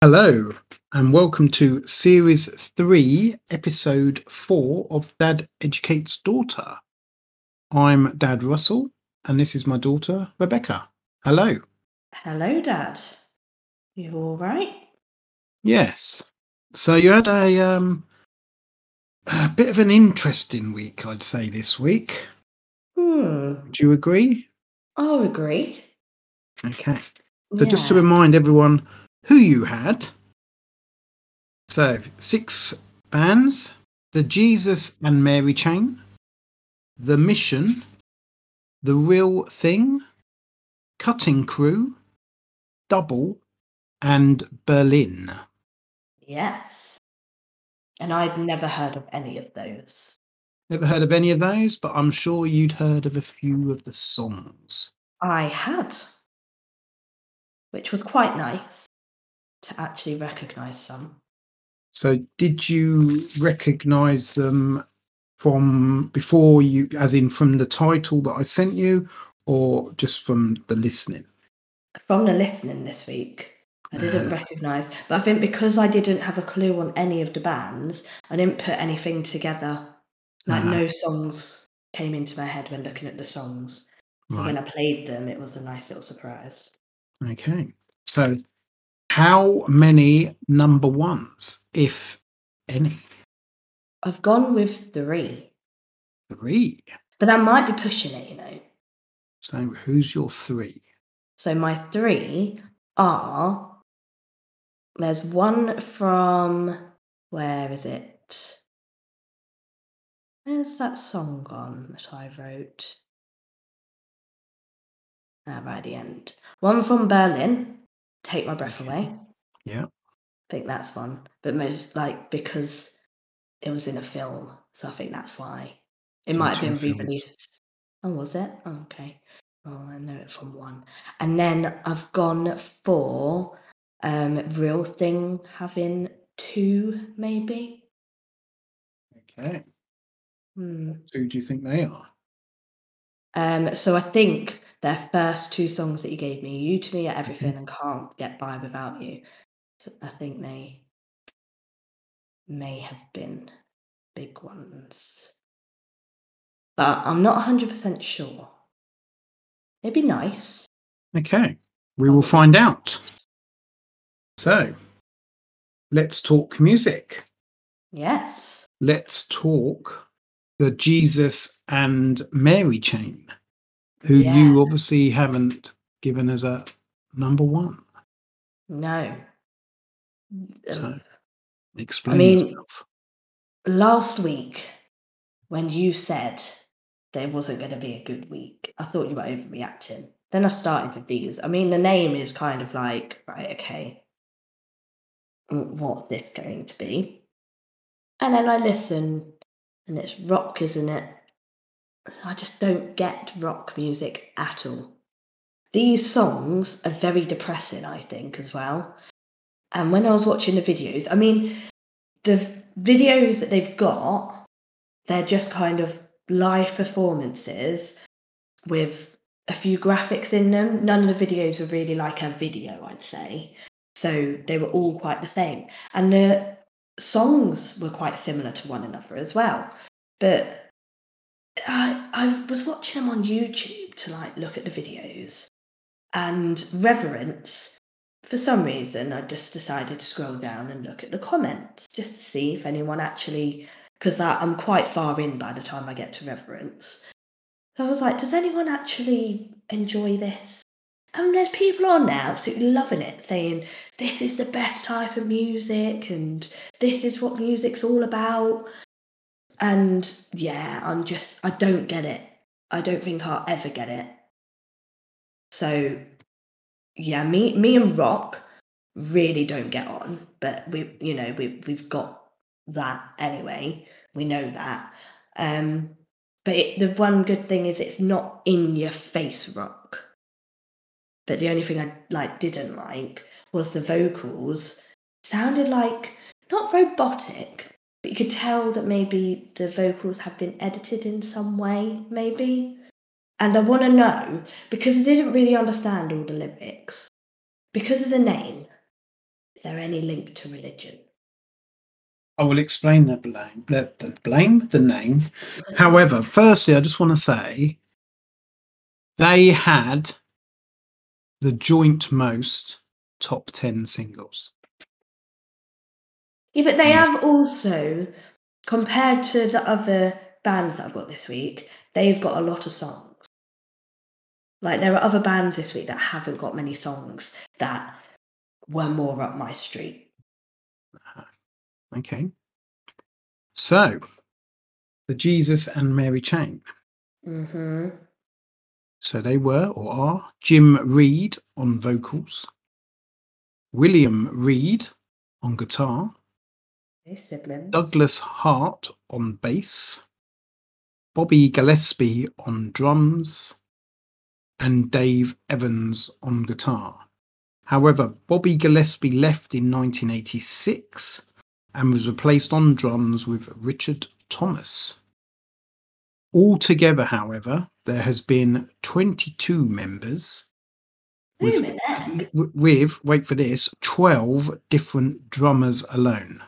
Hello, and welcome to Series 3, Episode 4 of Dad Educates Daughter. I'm Dad Russell, and this is my daughter, Rebecca. Hello. Hello, Dad. You all right? Yes. So you had a, um, a bit of an interesting week, I'd say, this week. Hmm. Do you agree? I'll agree. Okay. So just to remind everyone who you had. So six bands: the Jesus and Mary Chain, the Mission, the Real Thing, Cutting Crew, Double, and Berlin. Yes. And I'd never heard of any of those. Never heard of any of those, but I'm sure you'd heard of a few of the songs. I had, which was quite nice to actually recognise some. So did you recognise them from before you, as in from the title that I sent you, or just from the listening? From the listening this week, I didn't Ah. recognise, but I think because I didn't have a clue on any of the bands, I didn't put anything together. Like Ah. no songs came into my head when looking at the songs. So when I played them, it was a nice little surprise. Okay. So how many number ones, if any? I've gone with three, Three. but that might be pushing it, you know. So who's your three? So my three are there's one from where is it? Where's that song gone that I wrote? Ah, right at the end. One from Berlin, Take My Breath Away. Yeah. I think that's one. But most like because it was in a film, so I think that's why. It So might have been re-released. Oh, was it? Oh, okay. Oh, I know it from one. And then I've gone for um Real Thing having two, maybe. Okay. Hmm. Who do you think they are? Um, so I think their first two songs that you gave me, You to Me Are Everything Mm-hmm. and Can't Get By Without You. So I think they may have been big ones. But I'm not 100% sure. It'd be nice. Okay. We will find out. So let's talk music. Yes. let's talk the Jesus and Mary chain, who you obviously haven't given as a number one. No. So Um, explain mean- yourself. last week, when you said there wasn't going to be a good week, I thought you were overreacting. Then I started with these. I mean, the name is kind of like, right, okay, mm, what's this going to be? And then I listen, and it's rock, isn't it? I just don't get rock music at all. These songs are very depressing, I think, as well. And when I was watching the videos, I mean, the videos that they've got, they're just kind of live performances with a few graphics in them. None of the videos were really like a video, I'd say. So they were all quite the same. And the songs were quite similar to one another as well. But I, I was watching them on YouTube to like look at the videos. And Reverence, for some reason, I just decided to scroll down and look at the comments just to see if anyone actually, because I'm quite far in by the time I get to Reverence. So I was like, does anyone actually enjoy this? And there's people on now absolutely loving it, saying this is the best type of music and this is what music's all about. And yeah, I'm just, I don't get it. I don't think I'll ever get it. So yeah, me, me and Rock really don't get on, but we, you know, we we've got that anyway. We know that. Um, but it, the one good thing is it's not in your face rock. But the only thing I like didn't like was the vocals sounded like not robotic, but you could tell that maybe the vocals have been edited in some way, maybe. And I want to know because I didn't really understand all the lyrics because of the name. Is there any link to religion? I will explain the blame, the, the blame, the name. However, firstly, I just want to say they had the joint most top 10 singles. Yeah, but they have also, compared to the other bands that I've got this week, they've got a lot of songs. Like there are other bands this week that haven't got many songs that were more up my street. Okay. So, the Jesus and Mary chain. Mm-hmm. So they were or are Jim Reid on vocals, William Reid on guitar. Douglas Hart on bass, Bobby Gillespie on drums, and Dave Evans on guitar. However, Bobby Gillespie left in 1986 and was replaced on drums with Richard Thomas. Altogether, however, there has been 22 members with, with wait for this 12 different drummers alone.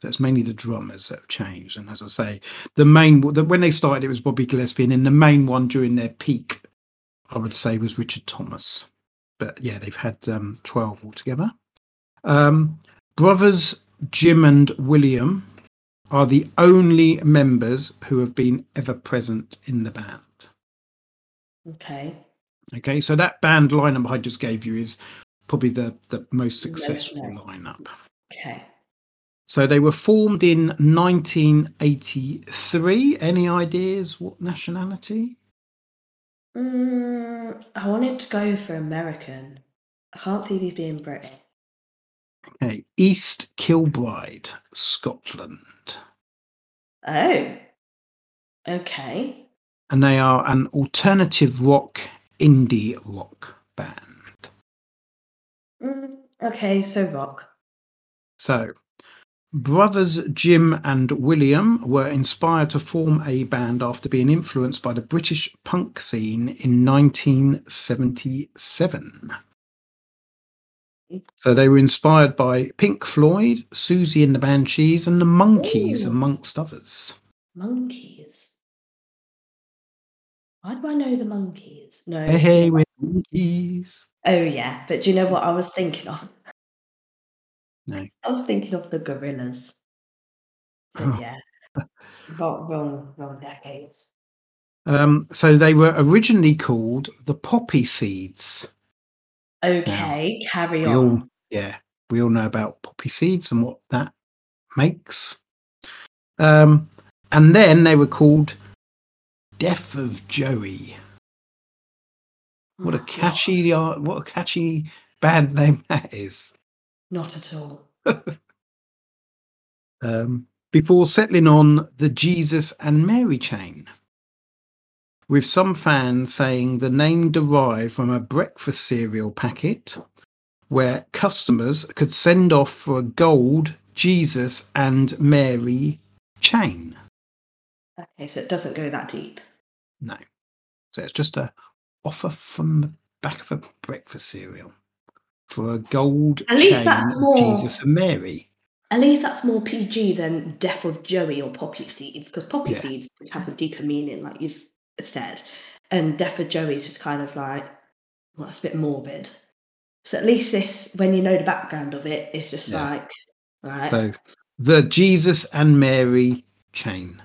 So it's mainly the drummers that have changed. And as i say the main when they started it was bobby gillespie. And then the main one during their peak i would say was richard thomas. But yeah they've had um 12 altogether. Um brothers jim and william are the only members who have been ever present in the band Okay. Okay, so that band lineup I just gave you is probably the, the most successful lineup. Okay. So they were formed in 1983. Any ideas what nationality? Mm, I wanted to go for American. I can't see these being British. Okay, East Kilbride, Scotland. Oh. Okay. And they are an alternative rock, indie rock band. Mm, okay, so rock. So, brothers Jim and William were inspired to form a band after being influenced by the British punk scene in 1977. So, they were inspired by Pink Floyd, Siouxsie and the Banshees, and the Monkees, Ooh. amongst others. Monkees. Why do I know the monkees? No. Hey, hey, we're monkees. Oh yeah, but do you know what I was thinking of? No. I was thinking of the gorillaz. So Oh. yeah. Wrong, wrong, wrong decades. Um, so, they were originally called the Poppy Seeds. Okay, carry we on. all yeah we all know about poppy seeds and what that makes. Um and then they were called death of joey. What a catchy what a catchy band name that is. Not at all. um before settling on the jesus and mary chain with some fans saying the name derived from a breakfast cereal packet where customers could send off for a gold Jesus and Mary chain. Okay, so it doesn't go that deep. No. So it's just a offer from the back of a breakfast cereal for a gold At least chain that's more- Jesus and Mary. At least that's more PG than Death of Joey or Poppy Seeds, because Poppy Yeah. Seeds have a deeper meaning, like you've said, and Death of Joey is just kind of like, well, it's a bit morbid. So at least this, when you know the background of it, it's just Yeah. like, right, So the Jesus and Mary chain.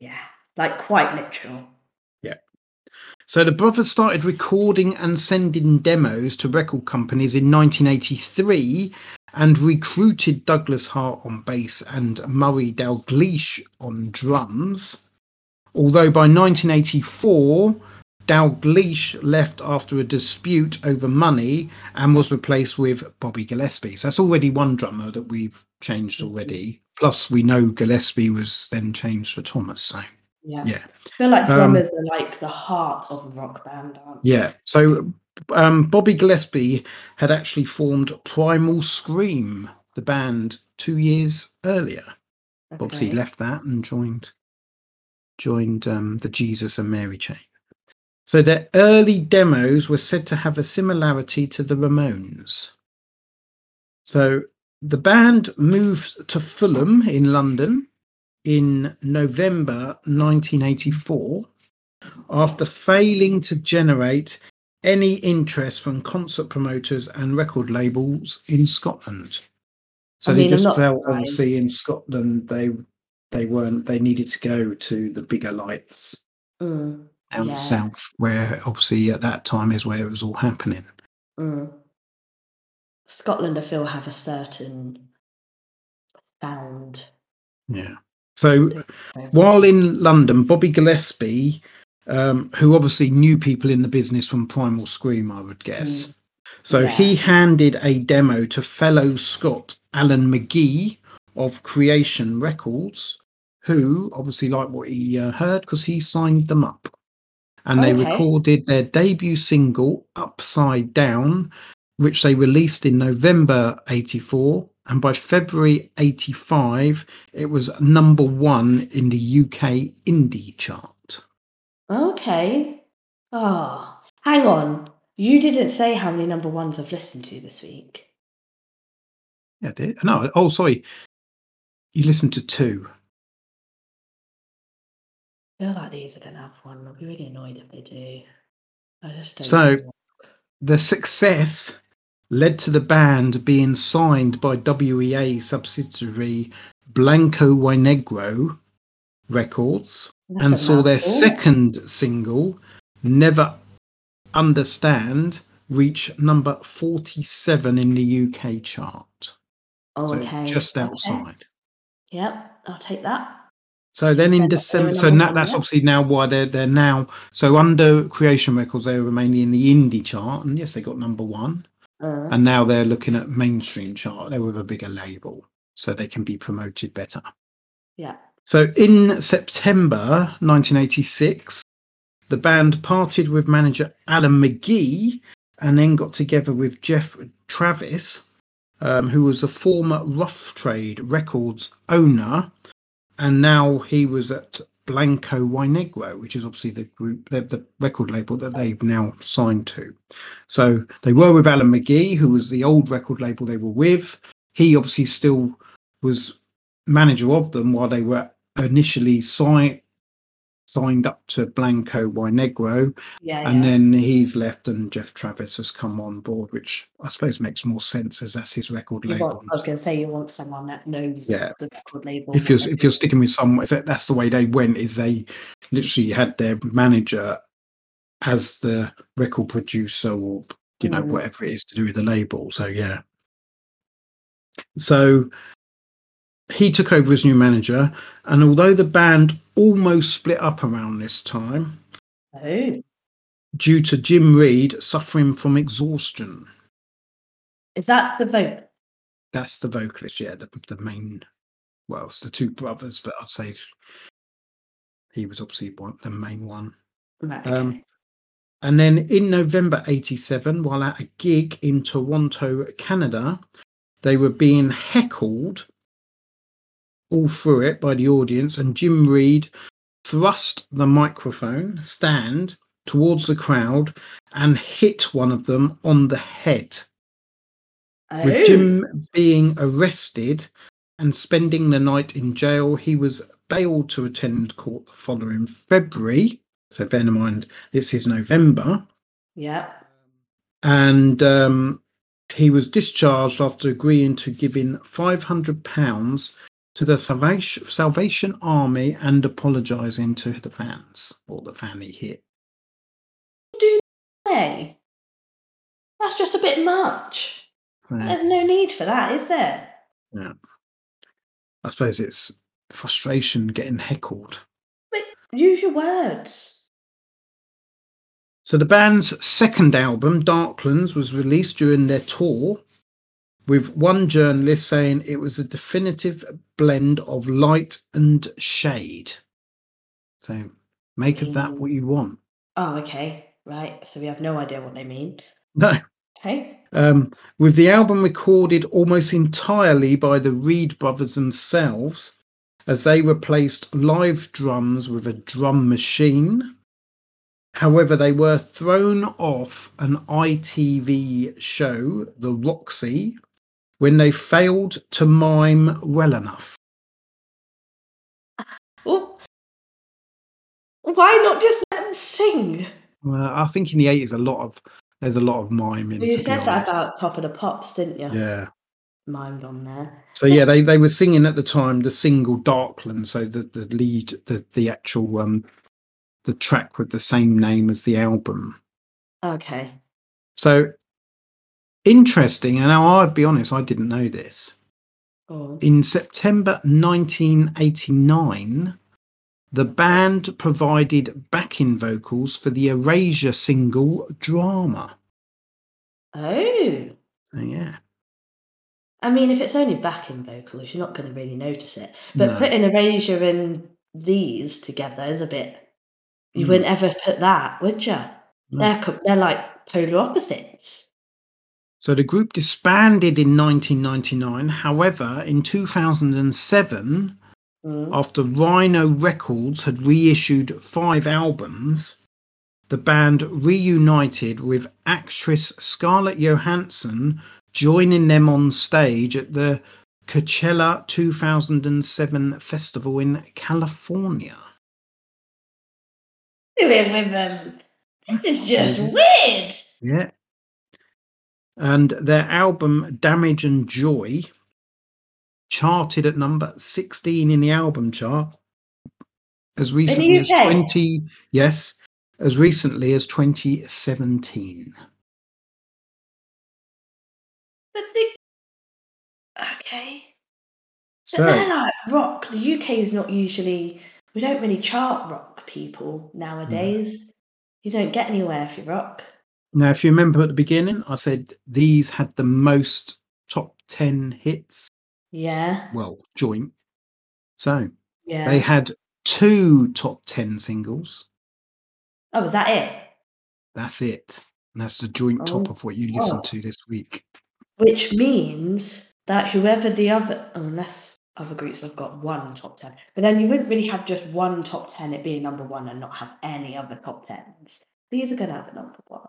yeah, like quite literal. Yeah. So the brothers started recording and sending demos to record companies in 1983 and recruited Douglas Hart on bass and Murray Dalgleish on drums. Although by 1984, Dalgleish left after a dispute over money and was replaced with Bobby Gillespie. So that's already one drummer that we've changed already. Plus, we know Gillespie was then changed for Thomas. So Yeah. yeah. I feel like Um, drummers are like the heart of a rock band, aren't they? Yeah. So um, Bobby Gillespie had actually formed Primal Scream, the band, two years earlier. Obviously, Okay. left that and joined joined um, the Jesus and Mary chain. So their early demos were said to have a similarity to the Ramones. So the band moved to Fulham in London in November 1984 after failing to generate any interest from concert promoters and record labels in Scotland. So I they mean, I'm just felt surprised. obviously in Scotland they they weren't they needed to go to the bigger lights Mm, down Yeah. south where obviously at that time is where it was all happening. mm. Scotland, I feel, have a certain sound. Yeah. So while in London, Bobby Gillespie, um, who obviously knew people in the business from Primal Scream, I would guess. So Yeah. he handed a demo to fellow Scot Alan McGee of Creation Records, who obviously liked what he uh, heard because he signed them up. And they Okay. recorded their debut single, Upside Down, which they released in November 84. And by February 85, it was number one in the UK indie chart. Okay. Oh, hang on. You didn't say how many number ones I've listened to this week. Yeah, did no? Oh, sorry. You listened to two. I feel like these are going to have one. I'll be really annoyed if they do. I just So- know. The success led to the band being signed by WEA subsidiary Blanco y Negro Records That's and saw their second single, Never Understand, reach number 47 in the UK chart. Oh, So okay. just okay. Yep, I'll take that. So then in December, so that's obviously now why they're they're now so under Creation Records they were mainly in the indie chart, and yes, they got number one, Uh, and now they're looking at mainstream chart. They're with a bigger label, so they can be promoted better. yeah. So in September 1986, the band parted with manager Alan McGee, and then got together with Geoff Travis, um, who was a former Rough Trade Records owner, and now he was at Blanco Y Negro, which is obviously the group, the, the record label that they've now signed to. So they were with Alan McGee, who was the old record label they were with. He obviously still was manager of them while they were initially signed signed up to Blanco Y Negro, Yeah, and yeah. then he's left and Geoff Travis has come on board, which I suppose makes more sense as that's his record You label. want, I was going to say you want someone that knows Yeah. the record label. if you're if you're sticking with someone, if that's the way they went, is they literally had their manager as the record producer or you know Mm. whatever it is to do with the label. So yeah. So he took over as new manager, and although the band almost split up around this time. Oh, due to Jim Reid suffering from exhaustion, is that the vote? that's the vocalist, yeah, the, the main. Well, it's the two brothers, but I'd say he was obviously one, the main one. Right, Um. And then in November 87, while at a gig in Toronto, Canada, they were being heckled all through it by the audience, and Jim Reid thrust the microphone stand towards the crowd and hit one of them on the head. oh, With Jim being arrested and spending the night in jail, he was bailed to attend court the following February. So bear in mind, this is November. yeah. And um, he was discharged after agreeing to giving £500 to the Salvation, Salvation Army and apologising to the fans or the fan he hit. Do they? That's just a bit much. So, There's no need for that, is there? Yeah. I suppose it's frustration getting heckled. Wait, use your words. So the band's second album, Darklands, was released during their tour, with one journalist saying it was a definitive blend of light and shade. So make of that what you want. Oh, okay. Right. So we have no idea what they mean. No. Okay. Um, with the album recorded almost entirely by the Reid brothers themselves, as they replaced live drums with a drum machine. However, they were thrown off an ITV show, The Roxy, when they failed to mime well enough. Well, why not just let them sing? Well, I think in the eighties, a lot of there's a lot of miming. Well, you said that about Top of the Pops, didn't you? Yeah. Mimed on there. So yeah, they, they were singing at the time the single Darkland, so the, the lead the the actual um the track with the same name as the album. Okay. So interesting, and now I'd be honest, I didn't know this. On. In September 1989, the band provided backing vocals for the Erasure single Drama. Oh. So, yeah. I mean, if it's only backing vocals, you're not going to really notice it. But No. putting Erasure and these together is a bit. You Mm. wouldn't ever put that, would you? No. They're they're like polar opposites. So the group disbanded in 1999. However, in 2007, Mm. after Rhino Records had reissued five albums, the band reunited with actress Scarlett Johansson joining them on stage at the Coachella 2007 festival in California. Doing with them. This is just weird. Yeah. And their album Damage and Joy charted at number 16 in the album chart as recently as 20 yes, as recently as 2017. But see, okay. But So, they're like rock. The UK is not usually. We don't really chart rock people nowadays. You don't get anywhere if you rock. Now if you remember at the beginning, I said these had the most top 10 hits, Yeah. well, joint. So, Yeah. they had two top 10 singles. oh, is that it? That's it. And that's the joint top Oh, of what you listened oh. to this week. Which means that whoever the other, unless other groups have got one top 10, but then you wouldn't really have just one top 10, it being number one, and not have any other top 10s. These are going to have a number one.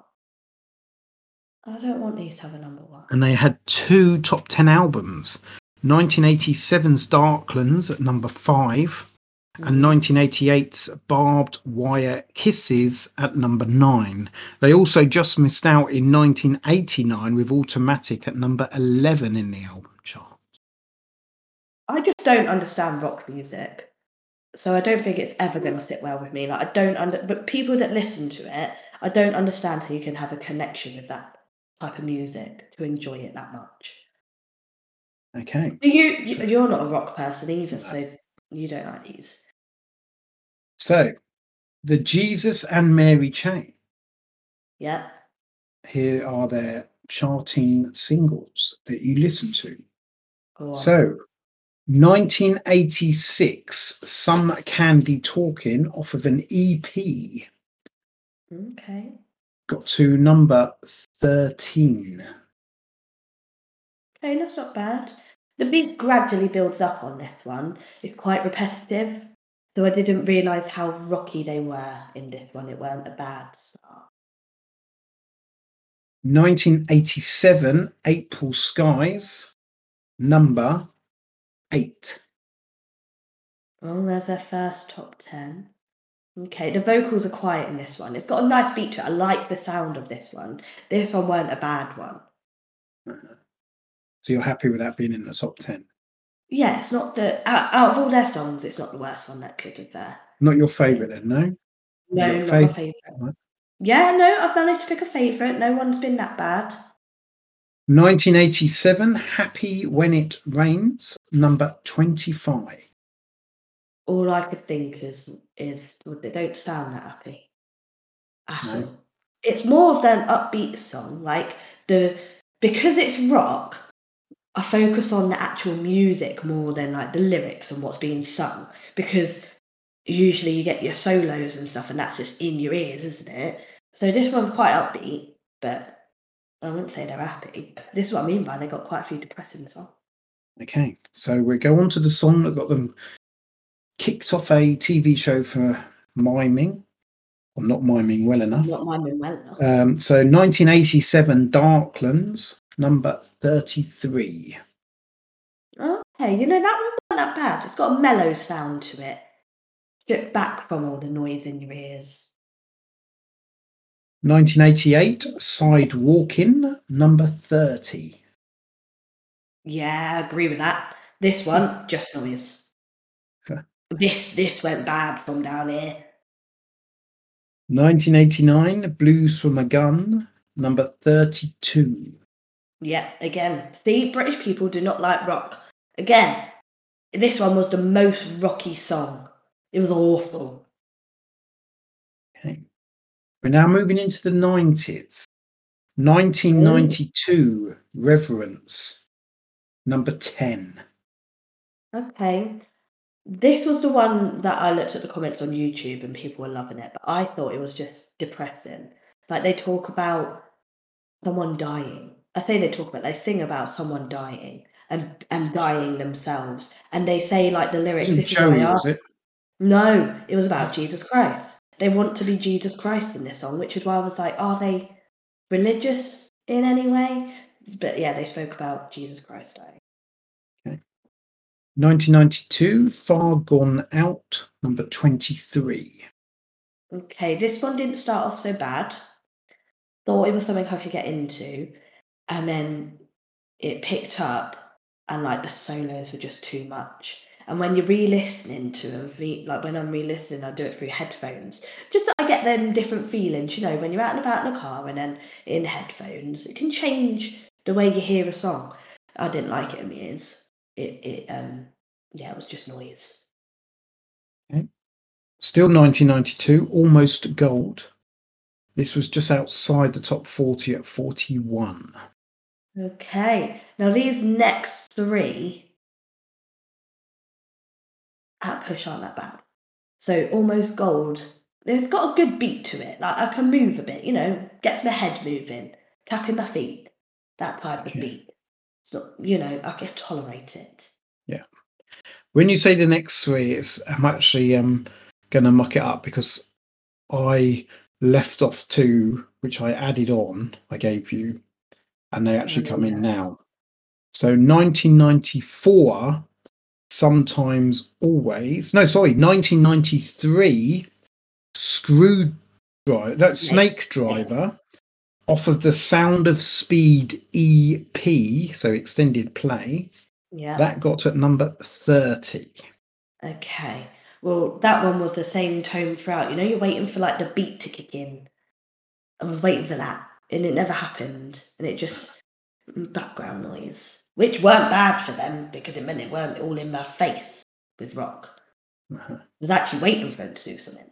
I don't want these to have a number one. and they had two top 10 albums 1987's Darklands at number five, and Mhm. 1988's Barbed Wire Kisses at number nine. They also just missed out in 1989 with Automatic at number 11 in the album chart. I just don't understand rock music. So I don't think it's ever going to sit well with me. Like I don't under, but people that listen to it, I don't understand how you can have a connection with that type of music to enjoy it that much. Okay. You? you- You're not a rock person either, so you don't like these. So, the Jesus and Mary chain. Yeah. Here are their charting singles that you listen to. So, 1986, Some Candy Talking off of an EP okay. Got to number 13. Okay, that's not bad. The beat gradually builds up on this one. It's quite repetitive, so I didn't realise how rocky they were in this one. It weren't a bad start. 1987, April Skies, number 8. Well, there's our first top 10. Okay, the vocals are quiet in this one. It's got a nice beat to it. I like the sound of this one. This one weren't a bad one. So, you're happy with that being in the top 10? Yeah, it's not the out, out of all their songs, it's not the worst one that could have there. Not your favourite then, no? No, Your not my favourite. Yeah, no, I've managed to pick a favourite. No one's been that bad. 1987, Happy When It Rains, number 25. All I could think is is they don't sound that happy at No. all. It's more of an upbeat song, like the because it's rock. I focus on the actual music more than like the lyrics and what's being sung because usually you get your solos and stuff and that's just in your ears, isn't it? So this one's quite upbeat, but I wouldn't say they're happy. This is what I mean by they got quite a few depressing songs. Okay, so we go on to the song that got them kicked off a TV show for miming, I'm not miming well enough. Not mine well enough. Um, so 1987, Darklands, number 33. Okay, you know, that one wasn't that bad. It's got a mellow sound to it. Strip back from all the noise in your ears. 1988, Side Walking, number 30. Yeah, I agree with that. This one, just noise. This this went bad from down here. 1989, Blues from a Gun, number 32. Yeah, again. See, British people do not like rock. Again, this one was the most rocky song. It was awful. Okay. We're now moving into the 90s. 1992, Reverence, number 10. Okay. This was the one that I looked at the comments on YouTube and people were loving it, but I thought it was just depressing. Like they talk about someone dying. I say they talk about they sing about someone dying and and dying themselves. And they say like the lyrics this Joey, was it? No, it was about Jesus Christ. They want to be Jesus Christ in this song, which is why I was like, are they religious in any way? But yeah, they spoke about Jesus Christ dying. 1992, Far Gone Out, number 23. Okay, this one didn't start off so bad. Thought it was something I could get into, and then it picked up, and like the solos were just too much. And when you're re-listening to them, re- like when I'm re-listening, I do it through headphones, just so I get them different feelings. You know, when you're out and about in a car and then in headphones, it can change the way you hear a song. I didn't like it in my ears. It, it, um, yeah, it was just noise. Still 1992, Almost Gold. This was just outside the top 40 at 41. Okay. Now these next three at push aren't that bad. So almost gold. It's got a good beat to it. Like I can move a bit, you know, gets my head moving, tapping my feet. That type Okay. of beat. It's not, you know, I can tolerate it. Yeah. When you say the next three, it's, I'm actually um, going to muck it up because I left off two, which I added on, I gave you, and they actually come in now. So 1994, sometimes always, no, sorry, 1993, Screw Driver, no, Snake Driver, off of the Sound of Speed EP, so extended play. Yeah. That got at number 30. Okay. Well, that one was the same tone throughout. You know, you're waiting for like the beat to kick in. I was waiting for that, and it never happened. And it just background noise, which weren't bad for them because it meant it weren't all in my face with rock. Uh-huh. I was actually waiting for them to do something.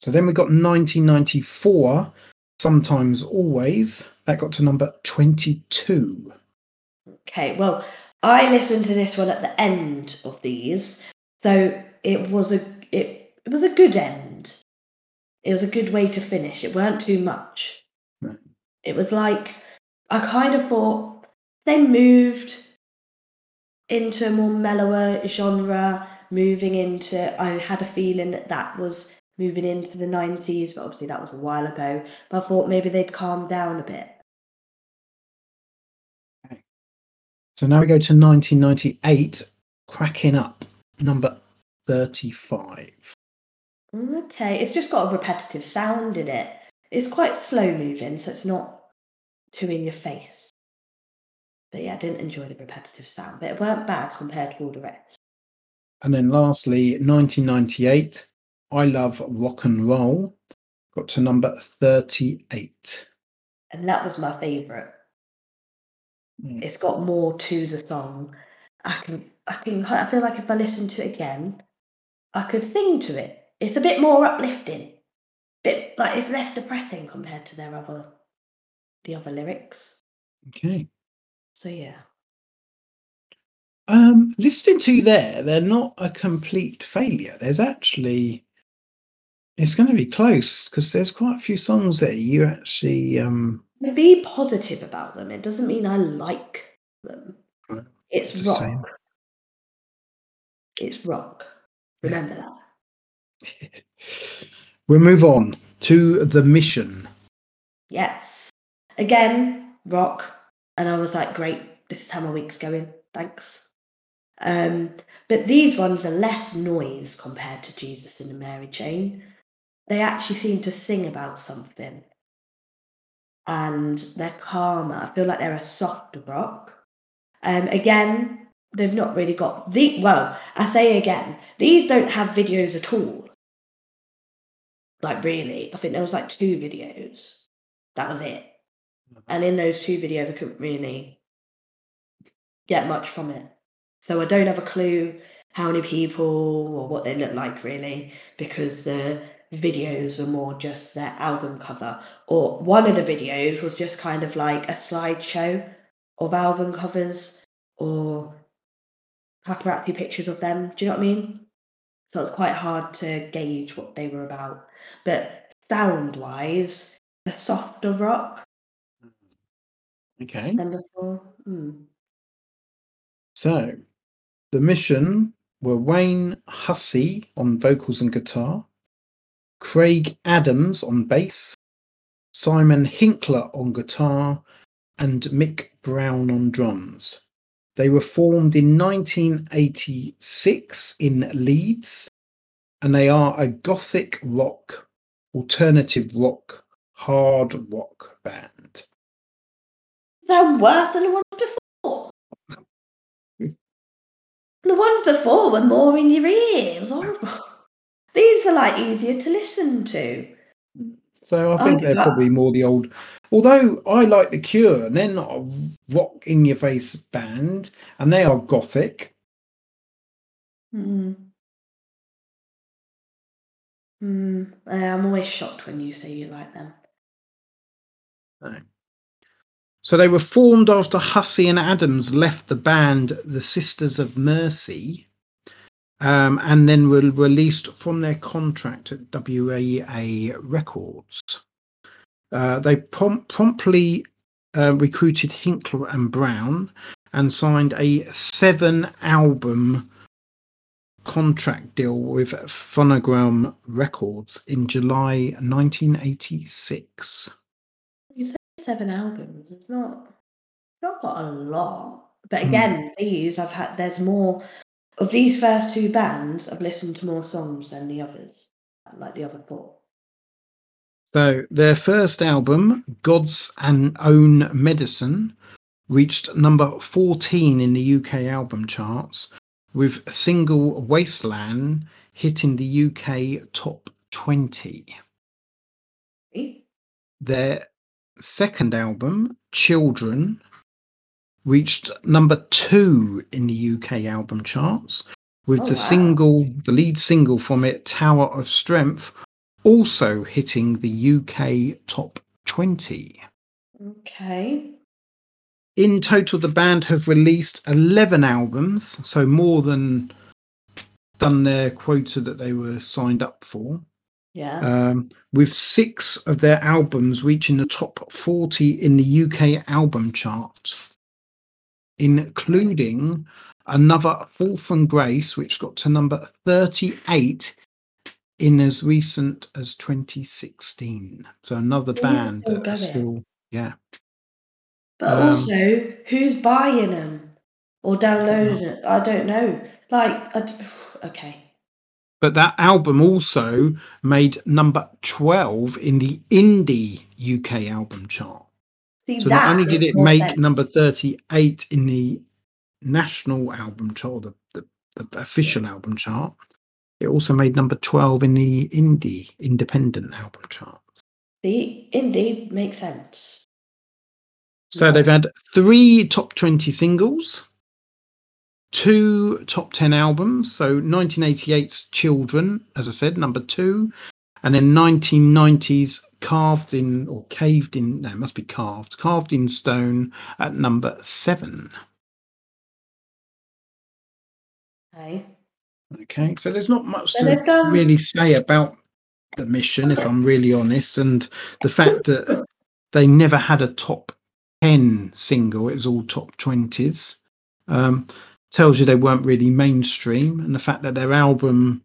So then we got 1994, sometimes always. That got to number 22. Okay, well, I listened to this one at the end of these, so it was a it, it was a good end. It was a good way to finish. It weren't too much. It was like I kind of thought they moved into a more mellower genre, moving into. I had a feeling that that was moving into the nineties, but obviously that was a while ago. But I thought maybe they'd calm down a bit. So now we go to 1998, cracking up, number 35. Mm, okay, it's just got a repetitive sound in it. It's quite slow moving, so it's not too in your face. But yeah, I didn't enjoy the repetitive sound, but it weren't bad compared to all the rest. And then lastly, 1998, I Love Rock and Roll, got to number 38. And that was my favourite. Mm. It's got more to the song. I can, I can, I feel like if I listen to it again, I could sing to it. It's a bit more uplifting. Bit like it's less depressing compared to their other, the other lyrics. Okay. So yeah. Um, listening to you there, they're not a complete failure. There's actually, it's going to be close because there's quite a few songs that you actually, um, be positive about them. It doesn't mean I like them. It's Just rock. saying. It's rock. Yeah. Remember that. we'll move on to the mission. Yes. again, rock. And I was like, great, this is how my week's going. Thanks. Um, but these ones are less noise compared to Jesus and the Mary Chain. They actually seem to sing about something. And they're calmer. I feel like they're a softer rock. Um, again, they've not really got the well, I say again, these don't have videos at all. Like really. I think there was like two videos. That was it. And in those two videos I couldn't really get much from it. So I don't have a clue how many people or what they look like really, because the videos were more just their album cover. Or one of the videos was just kind of like a slideshow of album covers or paparazzi pictures of them. Do you know what I mean? So it's quite hard to gauge what they were about. But sound wise, a softer rock Okay. than before. Mm. So the mission were Wayne Hussey on vocals and guitar, Craig Adams on bass, Simon Hinkler on guitar, and Mick Brown on drums. They were formed in 1986 in Leeds, and they are a gothic rock, alternative rock, hard rock band. Sound worse than the ones before. the ones before were more in your ears. Horrible. Oh. These were like easier to listen to. So I think get they're probably more the old. Although I like the Cure, and they're not a rock in your face band, and they are gothic. Mm. Mm. Uh, I'm always shocked when you say you like them. So they were formed after Hussey and Adams left the band, the Sisters of Mercy, um, and then were released from their contract at WEA Records. Uh, they prom- promptly uh, recruited Hinkler and Brown and signed a seven album contract deal with Phonogram Records in July 1986. You said seven albums. It's not. Not got a lot. But Hmm. again, these I've had. There's more of these first two bands. I've listened to more songs than the others, like the other four. So their first album, God's and Own Medicine, reached number 14 in the UK album charts, with a single Wasteland hitting the UK top 20. See? Their second album, Children, reached number two in the UK album charts, with Oh, the wow. single, the lead single from it, Tower of Strength, also hitting the UK top 20. Okay. In total, the band have released 11 albums, so more than done their quota that they were signed up for. Yeah. um, with six of their albums reaching the top 40 in the UK album chart, including another Fall from Grace, which got to number 38 in as recent as 2016. So another These band still that still, yeah. but um, also, who's buying them or downloading it? I don't know. Like, I okay. But that album also made number 12 in the indie UK album chart. See, So not only did it make sense. number 38 in the national album chart, the, the, the official album chart, it also made number 12 in the indie independent album chart. The indie makes sense. So Yeah. they've had three top 20 singles, two top 10 albums. So 1988's Children, as I said, number two, and then 1990s Carved in or Caved in, no, it must be Carved, Carved in Stone at number seven. Okay. Okay, so there's not much So to done- really say about the mission, if I'm really honest, and the fact that they never had a top 10 single, it was all top 20s, um, tells you they weren't really mainstream. And the fact that their album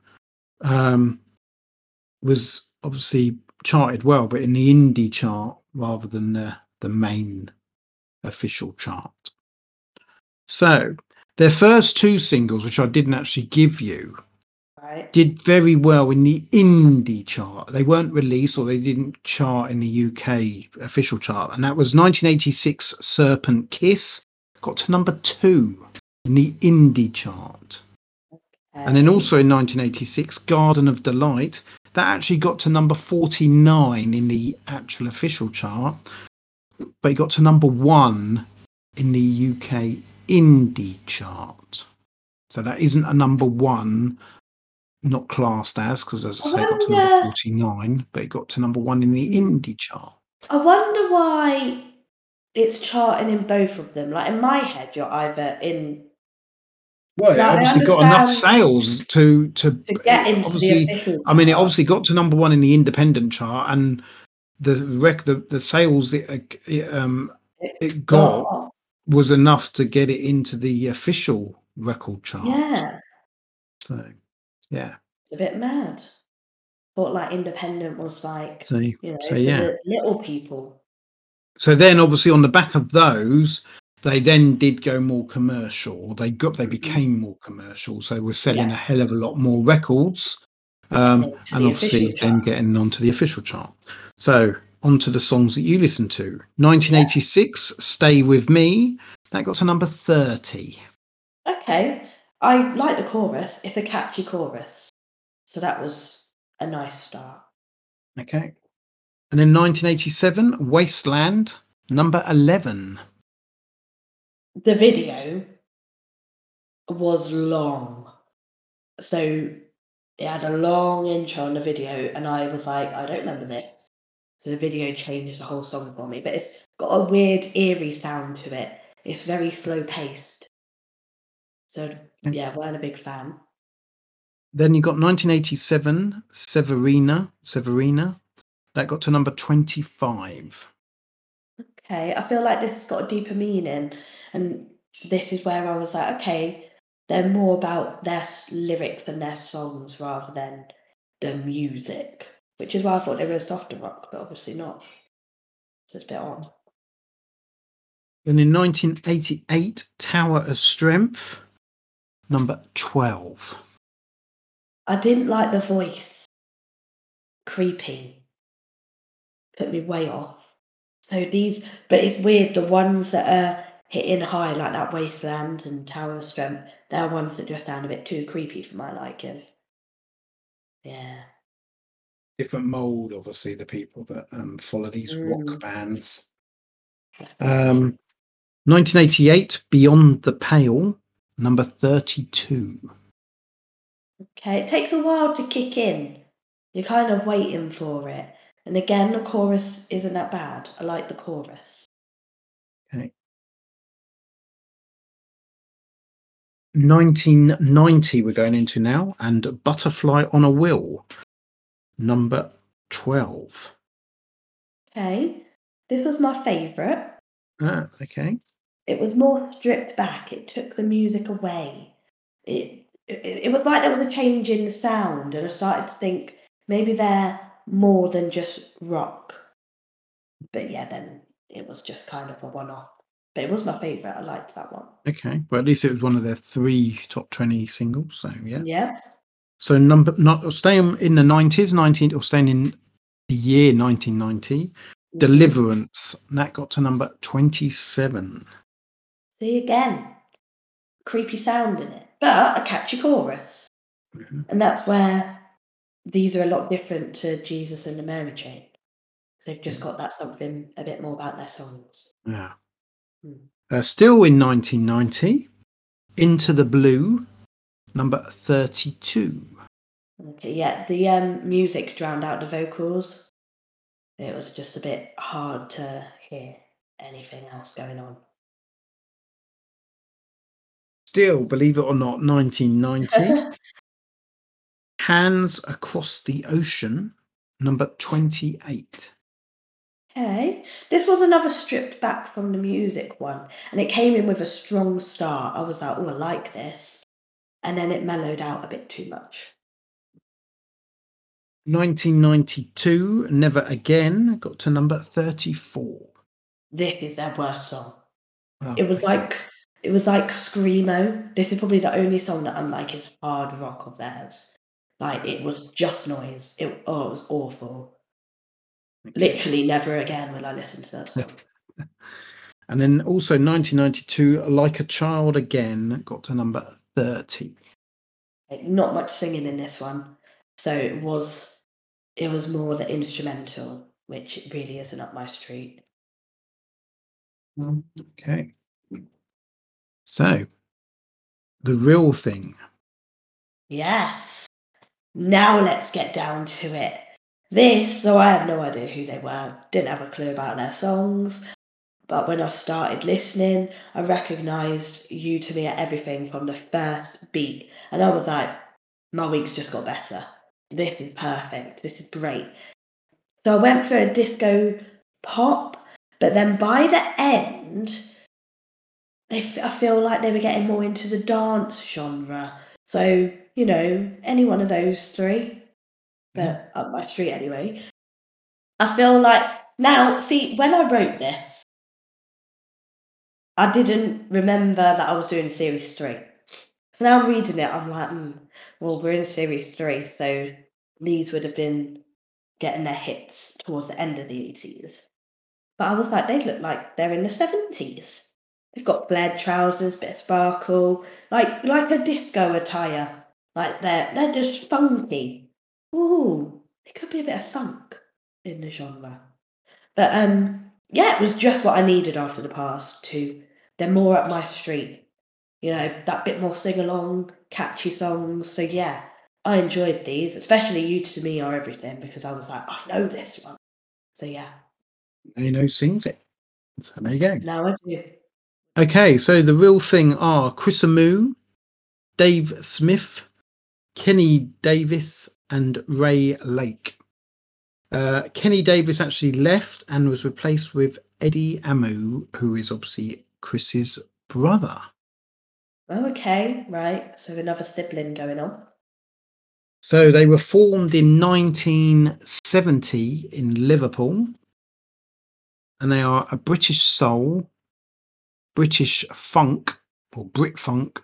um, was obviously charted well, but in the indie chart rather than the the main official chart. So their first two singles, which I didn't actually give you, Right. did very well in the indie chart. They weren't released or they didn't chart in the UK official chart. And that was 1986 Serpent Kiss, got to number two in the indie chart. And then also in 1986, Garden of Delight, that actually got to number 49 in the actual official chart, but it got to number one in the UK indie chart. So that isn't a number one, not classed as, because as I I say, it got to number 49, but it got to number one in the indie chart. I wonder why it's charting in both of them. Like in my head, you're either in Well, it obviously got enough sales to to, to get into obviously. I mean, it obviously got to number one in the independent chart, and the rec the, the sales it, uh, it um it got was enough to get it into the official record chart. Yeah, So yeah. it's a bit mad. Thought like independent was like So you know so yeah. little people. So then obviously on the back of those, they then did go more commercial. They got they Mhm. became more commercial. So we're selling Yeah. a hell of a lot more records. Um, and obviously then chart. getting onto the official chart. So onto the songs that you listen to. 1986, Stay With Me. That got to number 30. Okay, I like the chorus. It's a catchy chorus, so that was a nice start. Okay. And then 1987, Wasteland, number 11. The video was long, so it had a long intro on the video, and I was like, I don't remember this. So the video changed the whole song for me, but it's got a weird eerie sound to it. It's very slow paced. So Okay. yeah, weren't a big fan. Then you got 1987, Severina, Severina. That got to number 25. Okay, I feel like this has got a deeper meaning, and this is where I was like, okay, they're more about their lyrics and their songs rather than the music, which is why I thought they were a softer rock, but obviously not. So it's a bit odd. And in 1988, Tower of Strength, number 12. I didn't like the voice. Creepy. Put me way off. So these, but it's weird. The ones that are hitting high, like that Wasteland and Tower of Strength, they're ones that just sound a bit too creepy for my liking. Yeah. Different mold, obviously, the people that um, follow these rock Mm. bands. Um, 1988, Beyond the Pale, number 32. Okay, it takes a while to kick in. You're kind of waiting for it. And again, the chorus isn't that bad. I like the chorus. 1990, we're going into now, and Butterfly on a Wheel, number 12. Okay, this was my favourite. Ah, okay. It was more stripped back. It took the music away. It, it it was like there was a change in the sound, and I started to think maybe they're more than just rock. But yeah, then it was just kind of a one-off. But it was my favourite. I liked that one. Okay. Well, at least it was one of their three top 20 singles. So, yeah. Yeah. So, number not staying in the 90s, 19 or staying in the year 1990, Mhm. Deliverance. That got to number 27. See again, creepy sound in it, but a catchy chorus. Mhm. And that's where these are a lot different to Jesus and the Mary Chain. they've just got that something a bit more about their songs. Yeah. Uh, still in 1990, Into the Blue, number 32. Okay, yeah, the um, music drowned out the vocals. It was just a bit hard to hear anything else going on. Still, believe it or not, 1990, Hands Across the Ocean, number 28. Okay, this was another stripped back from the music one, and it came in with a strong start. I was like, oh, I like this. And then it mellowed out a bit too much. 1992, Never Again, got to number 34. this is their worst song. Oh, It was okay. like it was like screamo. This is probably the only song that I'm like is hard rock of theirs. Like it was just noise. It oh, it was awful. Literally, never again will I listen to that song. And then also 1992, Like a Child Again got to number 30. Not much singing in this one, so it was it was more the instrumental, which really isn't up my street. Mm, okay. So, the real thing. Yes. Now let's get down to it. This, so I had no idea who they were, didn't have a clue about their songs. But when I started listening, I recognised you to me at everything from the first beat. And I was like, my week's just got better. This is perfect. This is great. So I went for a disco pop, but then by the end, I feel like they were getting more into the dance genre. So, you know, any one of those three, but up my street anyway. I feel like now, see, when I wrote this, I didn't remember that I was doing series three. So now I'm reading it, I'm like, hmm, well, we're in series three, so these would have been getting their hits towards the end of the 80s. But I was like, they look like they're in the 70s. They've got flared trousers, bit of sparkle, like like a disco attire. Like they're they're just funky. Ooh, it could be a bit of funk in the genre. But um, yeah, it was just what I needed after the past two. They're more up my street. You know, that bit more sing along, catchy songs. So yeah, I enjoyed these, especially You to Me Are Everything, because I was like, I know this one. So yeah, You know, sings it. So there you go. now I do. Okay, so the real thing are Chris Amoo, Dave Smith, Kenny Davis, and Ray Lake. Uh, Kenny Davis actually left and was replaced with Eddie Amoo, who is obviously Chris's brother. Oh, okay, right. So another sibling going on. So they were formed in 1970 in Liverpool, and they are a British soul, British funk or Brit funk,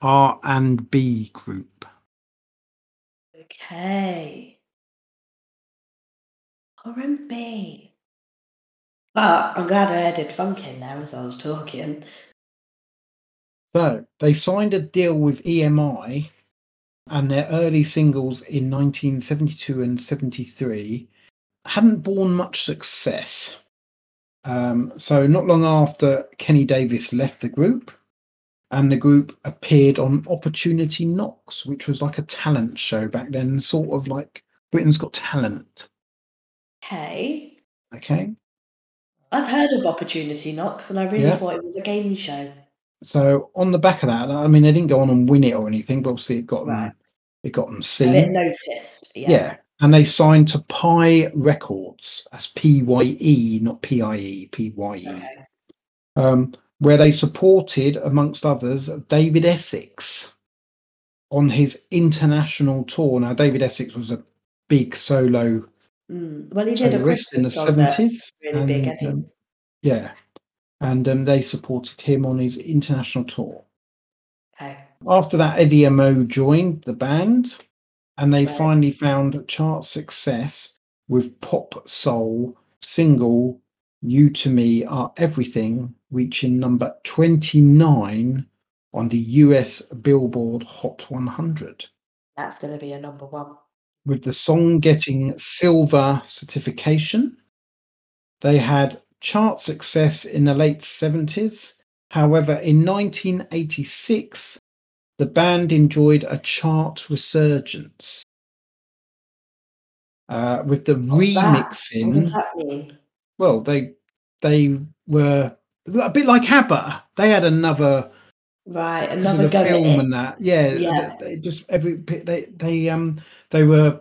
R and B group. Okay. R&B. But I'm glad I added funk in there as I was talking. So they signed a deal with EMI, and their early singles in 1972 and 73 hadn't borne much success. Um, so not long after Kenny Davis left the group, and the group appeared on Opportunity Knocks, which was like a talent show back then, sort of like Britain's Got Talent. Okay. Okay. I've heard of Opportunity Knocks and I really Yeah. thought it was a game show. So on the back of that, I mean, they didn't go on and win it or anything, but obviously it got Right. them, it got them seen. noticed. Yeah. Yeah. And they signed to Pye Records. That's P Y E, not P I E, P Y E. Okay. Um, where they supported, amongst others, David Essex on his international tour. Now, David Essex was a big solo Mm. Well, he did a soloist in the Christmas song that's 70s. really big, I think. um, yeah. And um, they supported him on his international tour. Okay. After that, Eddie Amoo joined the band, and they Right. finally found chart success with pop soul single "You to Me Are Everything," reaching number twenty-nine on the US Billboard Hot 100, That's going to be a number one. with the song getting silver certification. They had chart success in the late 70s. However, in 1986, the band enjoyed a chart resurgence. Uh, with the What's remixing, does that mean? well, they they were a bit like ABBA. They had another Right. Another the film and that. Yeah, Yeah. They, they just every they they um they were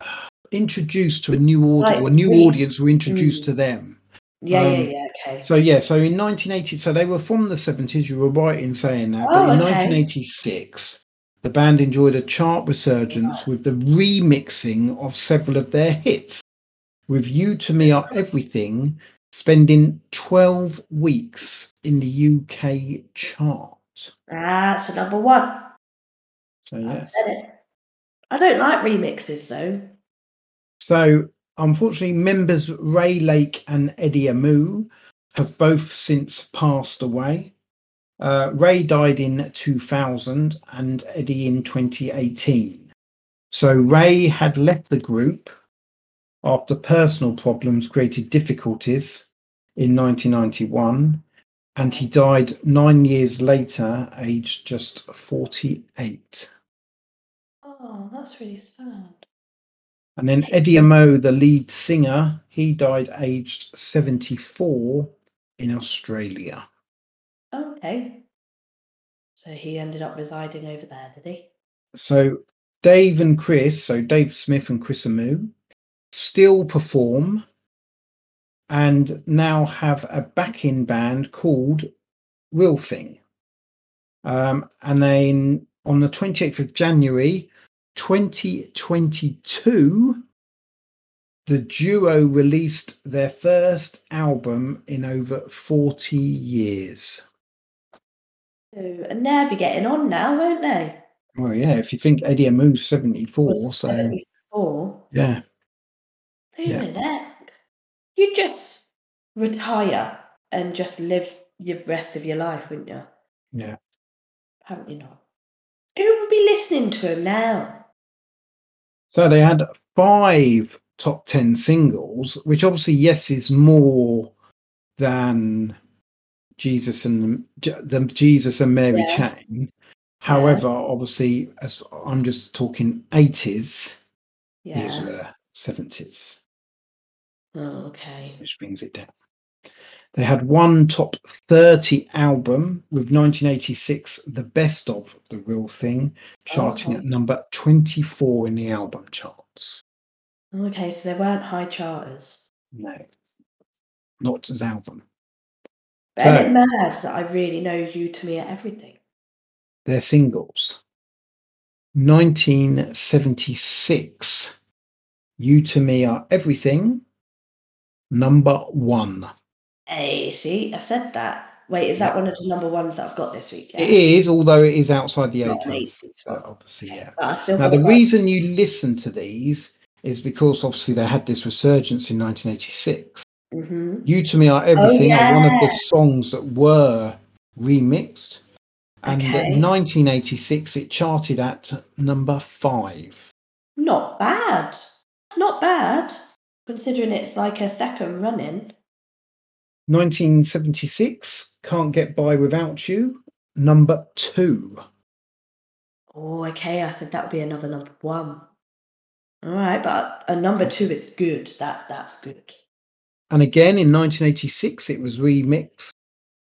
introduced to a new audience, Like or a new re- audience were introduced Mm. to them. Yeah, um, yeah, yeah. Okay. So yeah, so in 1980, so they were from the 70s. You were right in saying that, Oh, but in okay. 1986, the band enjoyed a chart resurgence with the remixing of several of their hits. With "You to Me Are Everything" spending 12 weeks in the UK chart. That's a number one. So, yes. I don't like remixes though. So, unfortunately, members Ray Lake and Eddie Amoo have both since passed away. Uh, Ray died in 2000 and Eddie in 2018. So, Ray had left the group after personal problems created difficulties in 1991, and he died nine years later, aged just 48. Oh, that's really sad. And then Eddie Amoo, the lead singer, he died aged 74 in Australia. Okay. So he ended up residing over there, did he? So Dave and Chris, so Dave Smith and Chris Amoo, still perform and now have a backing band called Real Thing. Um, and then on the 28th of January 2022, the duo released their first album in over 40 years. And they'll be getting on now, won't they? Well, yeah, if you think Eddie Amoo's 74, Was so 74. yeah. Who Yeah. that? You just retire and just live your rest of your life, wouldn't you? Yeah. Apparently not. Who would be listening to him now? So they had five top 10 singles, which obviously, yes, is more than Jesus and the Jesus and Mary Yeah. Chain. However, obviously, as I'm just talking 80s, these Yeah. were 70s, Oh, okay. which brings it down. They had one top 30 album with 1986, The Best of The Real Thing, charting okay. at number 24 in the album charts. Okay, so they weren't high charters. No, not as album. But So- it mad that I really know you to me at everything? Their singles. 1976, You to Me Are Everything, number one. Hey, see, I said that. Wait, is that one of the number ones that I've got this week? It is, although it is outside the Not 80s. 80s So obviously, yeah. But I still Now, the reason you listen to these is because obviously they had this resurgence in 1986. Mhm. You to Me Are Everything are one of the songs that were remixed. And Okay. in 1986, it charted at number five. Not bad. Not bad, considering it's like a second running. 1976, Can't Get By Without You, number two. Oh, okay. I said that would be another number one. All right, but a number two is good. That that's good. And again in 1986, it was remixed.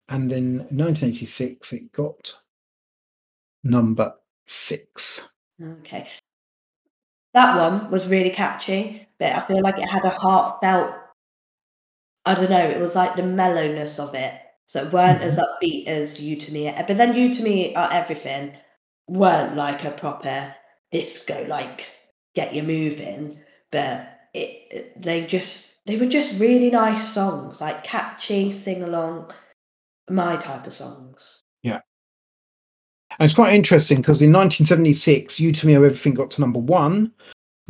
And in 1986, it got number six. Okay. That one was really catchy, but I feel like it had a heartfelt. I don't know. It was like the mellowness of it, so it weren't mm-hmm. as upbeat as "You to Me." But then "You to Me" are everything weren't like a proper disco, like get you moving. But it, it- they just they were just really nice songs, like catchy, sing along, my type of songs. Yeah. And it's quite interesting because in 1976, You to Me Are Everything got to number one,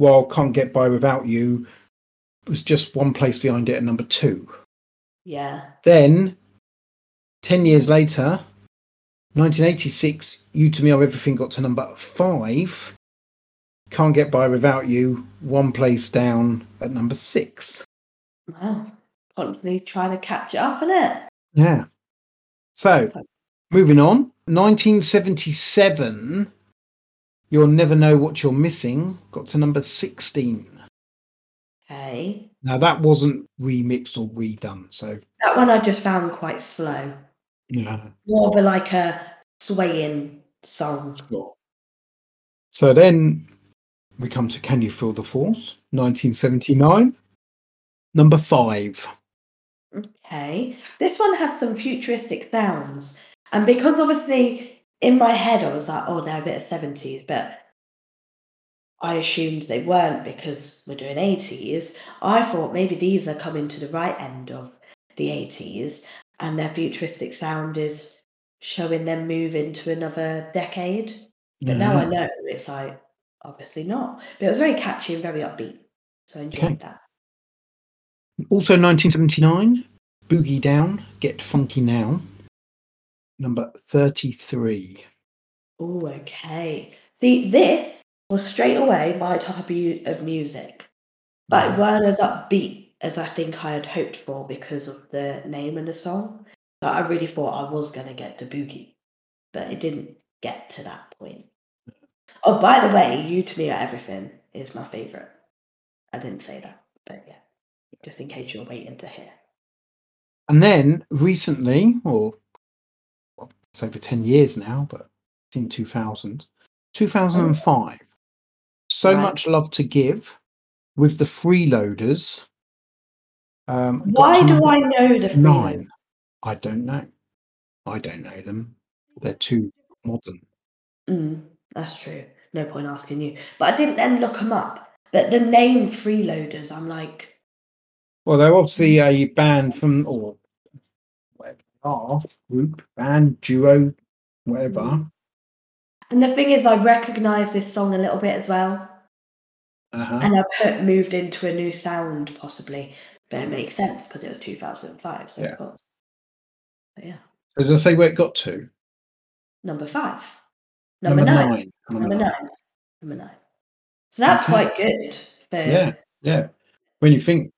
while Can't Get By Without You was just one place behind it at number two. Yeah. Then, 10 years later, 1986, You to Me Are Everything got to number five. Can't Get By Without You, one place down at number six. Wow. Constantly trying to catch up, innit? Yeah. So, moving on. 1977, You'll Never Know What You're Missing got to number 16. Okay. Now, that wasn't remixed or redone. So, That one I just found quite slow. yeah. More of a like a swaying song. Sure. So then we come to Can You Feel the Force, 1979. Number five. Okay. This one had some futuristic sounds. And because obviously in my head I was like, oh, they're a bit of 70s, but I assumed they weren't because we're doing 80s. I thought maybe these are coming to the right end of the 80s and their futuristic sound is showing them move into another decade. But now I mm-hmm. know it's like obviously not. But it was very catchy and very upbeat. So I enjoyed Okay. that. Also 1979, Boogie Down, Get Funky Now, number 33. Oh, okay. See, this was straight away my type of music, but it Right. weren't as upbeat as I think I had hoped for because of the name and the song. But I really thought I was going to get the boogie, but it didn't get to that point. Oh, by the way, You to Me Are Everything is my favourite. I didn't say that, but yeah, just in case you're waiting to hear. And then recently, or it's over 10 years now, but it's in 2000, 2005. So Right. much love to give with the freeloaders. Um, Why do I know the nine? I don't know. I don't know them. They're too modern. Mm, that's true. No point asking you. But I didn't then look them up. But the name Freeloaders, I'm like, Well, they're obviously a band from, or whatever they are, group, band, duo, whatever. Mm. and the thing is, I recognise this song a little bit as well. Uh-huh. And I put moved into a new sound, possibly. But it makes sense because it was 2005, so Yeah. of course. But yeah. So did I say where it got to? Number five. Number, nine. Number Number nine. nine. Number nine. So that's Okay. quite good. For, Yeah, yeah. When you think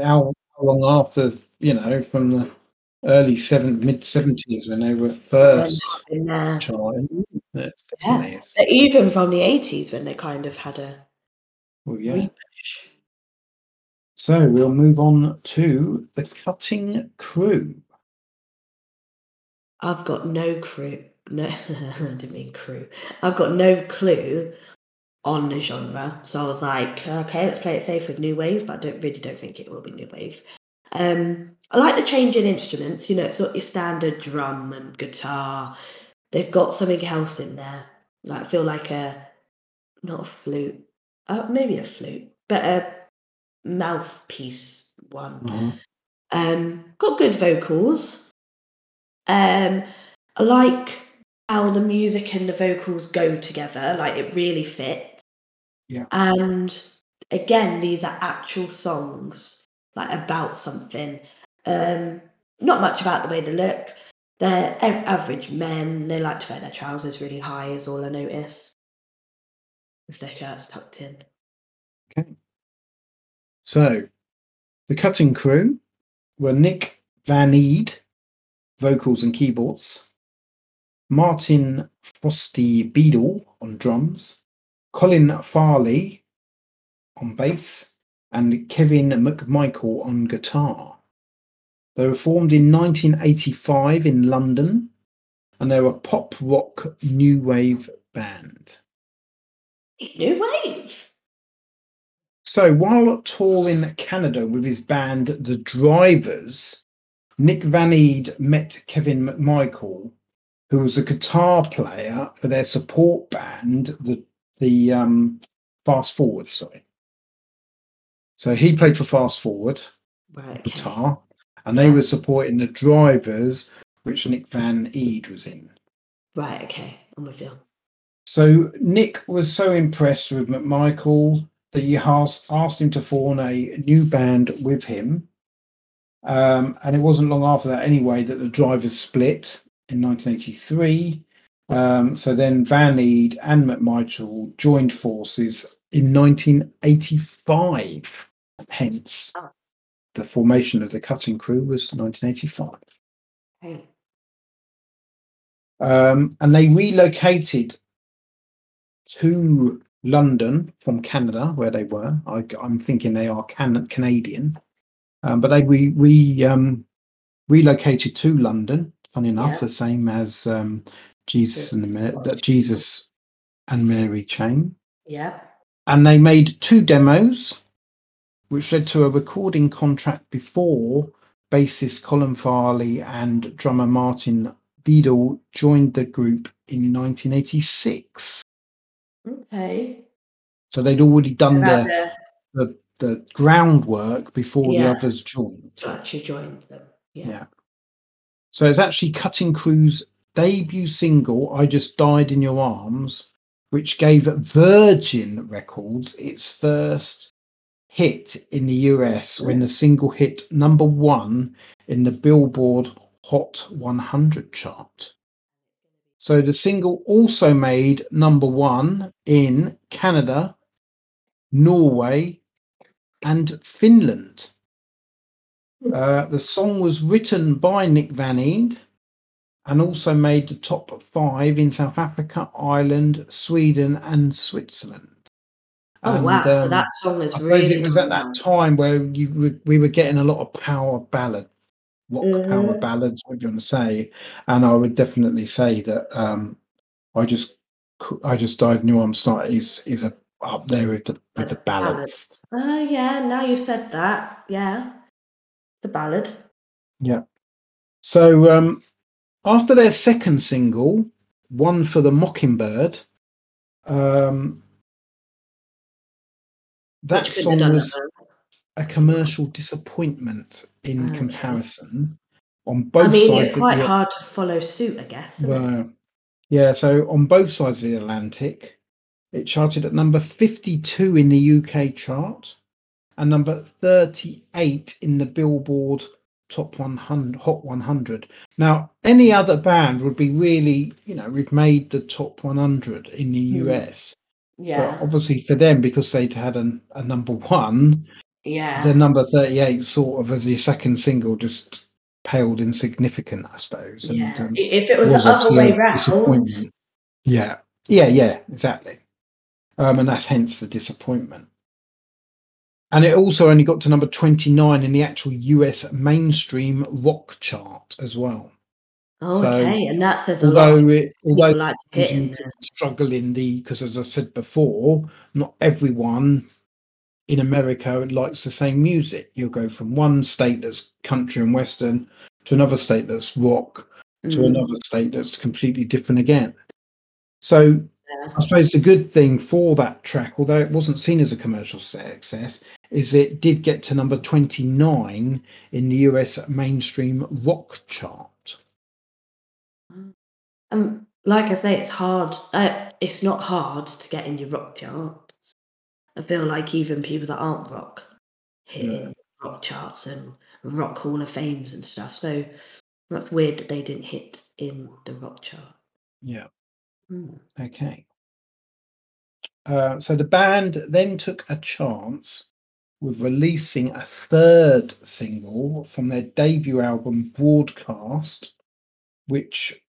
how, how long after, you know, from the early seven, mid seventies when they were first in there. charting, it definitely is. But even from the 80s when they kind of had a Well, yeah. repush. So we'll move on to the cutting crew. I've got no crew. No, I didn't mean crew. I've got no clue on the genre. So I was like, okay, let's play it safe with new wave, but I don't really don't think it will be new wave. Um, I like the change in instruments. You know, it's not your standard drum and guitar. They've got something else in there. Like I feel like a not a flute, uh, maybe a flute, but a mouthpiece one. Uh-huh. Um, got good vocals. Um, I like how the music and the vocals go together. Like it really fits. Yeah. And again, these are actual songs, like about something. Um, not much about the way they look. They're average men. They like to wear their trousers really high, is all I notice. With their shirts tucked in. Okay. So the cutting crew were Nick Van Eede, vocals and keyboards, Martin Frosty Beadle on drums, Colin Farley on bass, and Kevin MacMichael on guitar. They were formed in 1985 in London, and they're a pop rock new wave band. New wave. So while touring Canada with his band The Drivers, Nick Van Eede met Kevin McMichael, who was a guitar player for their support band, the the um, Fast Forward. Sorry. So he played for Fast Forward Right. Okay. guitar, and they Yeah. were supporting the Drivers, which Nick Van Eede was in. Right. Okay. I'm with you. So Nick was so impressed with MacMichael that he asked, asked him to form a new band with him. Um, and it wasn't long after that, anyway, that the drivers split in 1983. Um, so then Van Eede and MacMichael joined forces in 1985. Hence, Oh. the formation of the cutting crew was 1985. Okay. Um, and they relocated to London from Canada, where they were. I, am thinking they are can, Canadian, um, but they re, re um, relocated to London. Funny enough, Yeah. the same as um, Jesus and the that Jesus and Mary chain. Yeah. And they made two demos, which led to a recording contract before bassist Colin Farley and drummer Martin Beadle joined the group in 1986. Okay. So they'd already done the, the, the groundwork before Yeah. the others joined. actually join them. Yeah. Yeah. So it's actually Cutting Crew's debut single, I Just Died in Your Arms, which gave Virgin Records its first hit in the US when the single hit number one in the Billboard Hot 100 chart. So the single also made number one in Canada, Norway, and Finland. Uh, the song was written by Nick Van Eede and also made the top five in South Africa, Ireland, Sweden, and Switzerland. Oh And, wow! so um, that song is I suppose really. it was at that time where you were- we were getting a lot of power ballads, rock power Mhm. ballads, what do you want to say? And I would definitely say that um, I just I just died in your arms tonight is is a, up there with the with the ballads. Oh yeah, now you've said that. Yeah, the ballad. Yeah. So um, after their second single, one for the Mockingbird, um, that song was that, a commercial disappointment in oh, Okay. comparison on both I mean, sides it's of quite the hard to follow suit, I guess. It? well, yeah so on both sides of the atlantic it charted at number 52 in the uk chart and number 38 in the billboard top 100 hot 100 now any other band would be really you know we've made the top 100 in the hmm. us Yeah, but obviously for them because they'd had an, a number one yeah. the number 38 sort of as your second single just paled insignificant i suppose and yeah. um, if it was, the other way a round, yeah. Yeah yeah exactly. Um and that's hence the disappointment. And it also only got to number 29 in the actual us mainstream rock chart as well oh, so, okay, and that says a lot. although it although like to you in can struggle in the because as i said before not everyone in america likes the same music. You'll go from one state that's country and western to another state that's rock to Mm, another state that's completely different again. So yeah. i suppose the good thing for that track although it wasn't seen as a commercial success is it did get to number 29 in the us mainstream rock chart Um, like I say, it's hard. Uh, it's not hard to get in your rock charts. I feel like even people that aren't rock hit Yeah. rock charts and rock hall of fames and stuff. So that's weird that they didn't hit in the rock chart. yeah Hmm. Okay. Uh, so the band then took a chance with releasing a third single from their debut album, Broadcast, which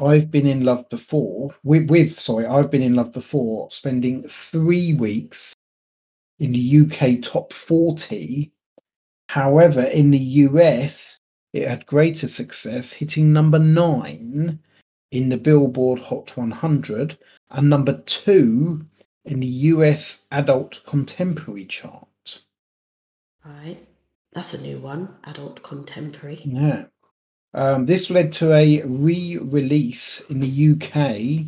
I've been in love before. With, with sorry, I've been in love before, spending three weeks in the UK top 40. However, in the US, it had greater success, hitting number nine in the Billboard Hot 100 and number two in the US Adult Contemporary chart. Right. That's a new one. Adult contemporary. Yeah. Um, this led to a re release in the UK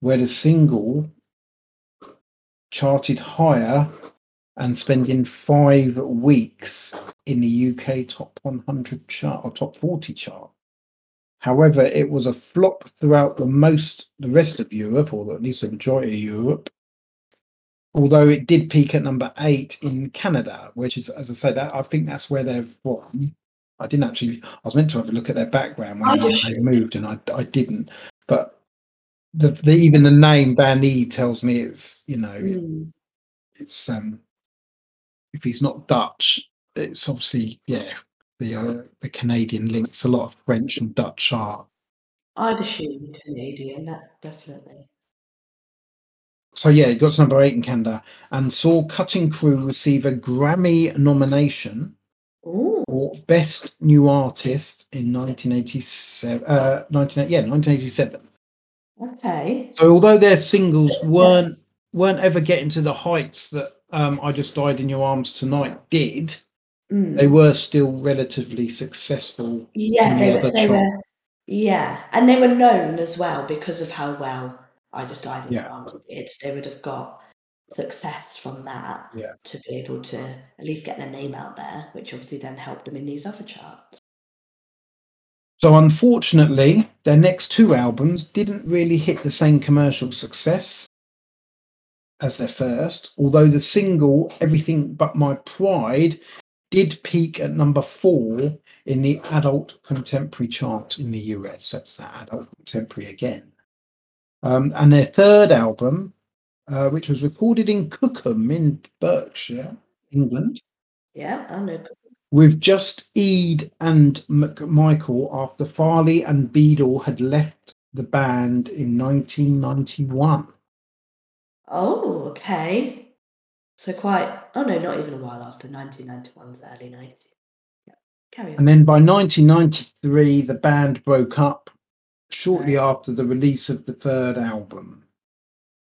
where the single charted higher and spending five weeks in the UK top 100 chart or top 40 chart. However, it was a flop throughout the most the rest of Europe, or at least the majority of Europe. Although it did peak at number eight in Canada, which is, as I said, I think that's where they're from. I didn't actually. I was meant to have a look at their background when I they moved, and I, I didn't. But the, the even the name Van E tells me it's you know Hmm. it's um if he's not Dutch, it's obviously yeah the uh, the Canadian links. A lot of French and Dutch are I'd assume Canadian, that definitely. So yeah, it got to number eight in Canada and saw Cutting Crew receive a Grammy nomination. For Best New Artist in 1987. Uh, 19, yeah, 1987. Okay. So although their singles weren't weren't ever getting to the heights that um, I Just Died in Your Arms Tonight did, Mm. they were still relatively successful. Yeah, they, the were, other they were. Yeah, and they were known as well because of how well I just died in Yeah. the arms did. They would have got success from that Yeah. to be able to at least get their name out there, which obviously then helped them in these other charts. So, unfortunately, their next two albums didn't really hit the same commercial success as their first, although the single Everything But My Pride did peak at number four in the adult contemporary chart in the US. That's that adult contemporary again. Um, and their third album, uh, which was recorded in Cookham in Berkshire, England. Yeah, I know. With just Eede and MacMichael after Farley and Beadle had left the band in 1991. Oh, okay. So quite. Oh no, not even a while after 1991's early 90s. Yeah, carry on. And then by 1993, the band broke up shortly after the release of the third album.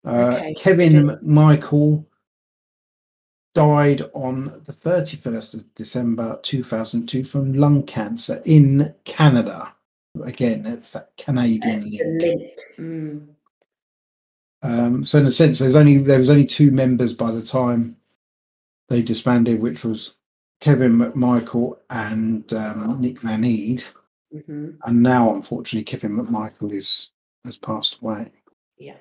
Uh, Okay. Kevin MacMichael died on the 31st of December 2002 from lung cancer in Canada. Again, it's that Canadian link. Mm. Um, so in a sense, there's only there was only two members by the time they disbanded, which was Kevin MacMichael and um, Nick Van Eede. hmm And now, unfortunately, Kevin MacMichael is has passed away. Yeah.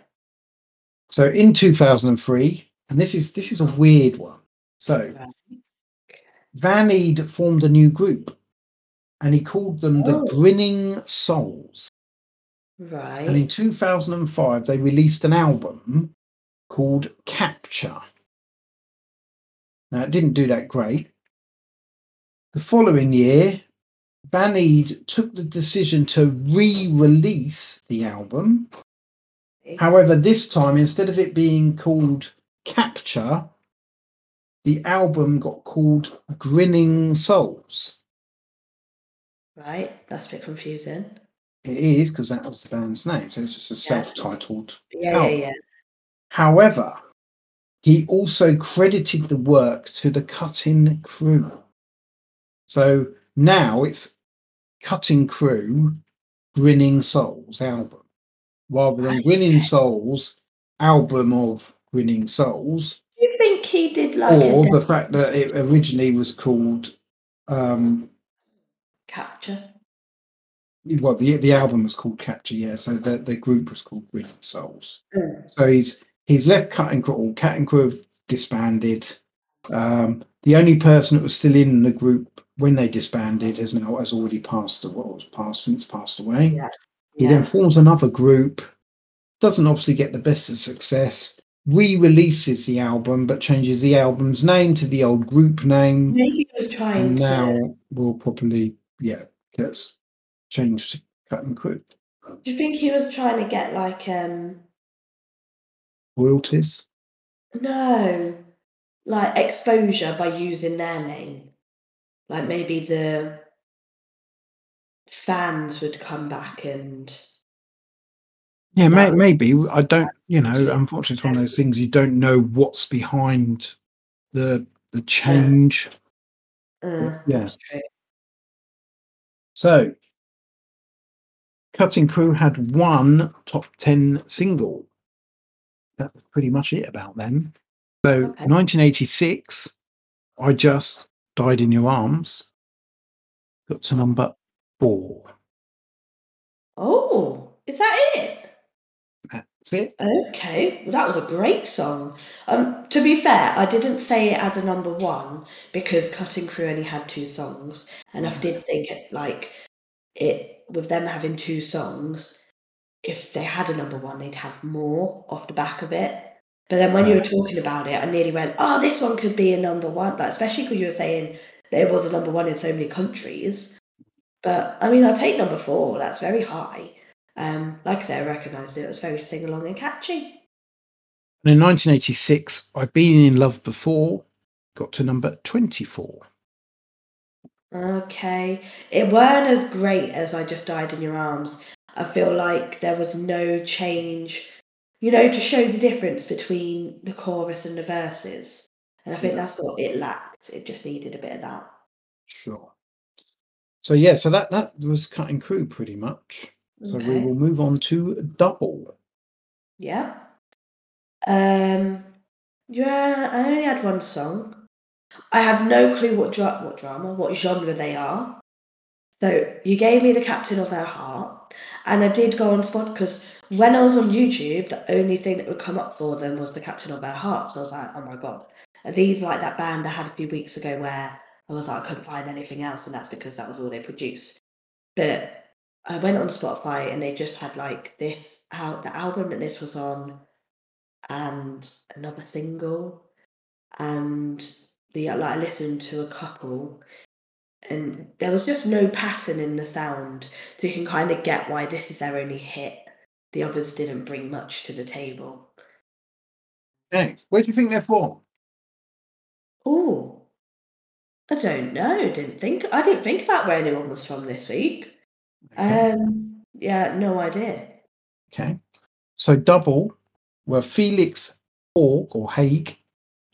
So in 2003, and this is this is a weird one. So. Van Eede formed a new group, and he called them the Oh. Grinning Souls. Right. And in 2005, they released an album called Capture. Now, it didn't do that great. The following year, Van Eede took the decision to re release the album. However, this time, instead of it being called Capture, the album got called Grinning Souls. Right. That's a bit confusing. It is because that was the band's name. So it's just a Yeah. self titled Yeah, album. yeah, yeah. However, he also credited the work to the cutting crew. So now it's cutting crew, Grinning Souls album, rather than Grinning Souls album of Grinning Souls, Do you think he did like or the fact that it originally was called. Um, capture? well, the the album was called Capture, yeah. So the, the group was called Grinning Souls. Mm. So he's he's left Cutting Crew. All Cutting Crew have disbanded. Um, the only person that was still in the group when they disbanded has now has already passed. What was passed since passed away. Yeah. He Yeah. then forms another group. Doesn't obviously get the best of success. Re-releases the album, but changes the album's name to the old group name, Maybe he was trying and to. now will probably yeah gets changed to Cutting Crew. Do you think he was trying to get like um Royalties. no, like exposure by using their name? Like maybe the fans would come back and Yeah, may, maybe. I don't, you know, unfortunately, it's one of those things you don't know what's behind the the change. uh, Yeah. So, Cutting Crew had one top 10 single. That was pretty much it about them. So, Okay. 1986, I Just Died in Your Arms got to number four. Oh, is that it? That's it. Okay, well, that was a great song. Um, to be fair, I didn't say it as a number one because Cutting Crew only had two songs, and I did think it like it with them having two songs. If they had a number one, they'd have more off the back of it. But then when you were talking about it, I nearly went, "Oh, this one could be a number one." Like especially because you were saying there was a number one in so many countries. But I mean, I'll take number four. That's very high. Um, like I say, I recognised it. It was very sing along and catchy. And in 1986, I've Been in Love Before got to number 24. Okay. It weren't as great as I Just Died in Your Arms. I feel like there was no change, you know, to show the difference between the chorus and the verses. And I think that's what it lacked. It just needed a bit of that. Sure. So yeah, so that that was cutting crew pretty much. So we will move on to double. Yeah. Um. Yeah, I only had one song. I have no clue what dra- what drama, what genre they are. So you gave me the Captain of Our Heart, and I did go on spot because when I was on YouTube, the only thing that would come up for them was the Captain of Our Heart. So I was like, oh my god, are these like that band I had a few weeks ago where I was like, I couldn't find anything else, and that's because that was all they produced. But I went on Spotify and they just had like this how the album that this was on and another single and the like I listened to a couple and there was just no pattern in the sound so you can kind of get why this is their only hit the others didn't bring much to the table Okay. Where do you think they're from? oh i don't know didn't think i didn't think about where anyone was from this week Okay. um yeah no idea okay. So double were Felix Hawk or Haig,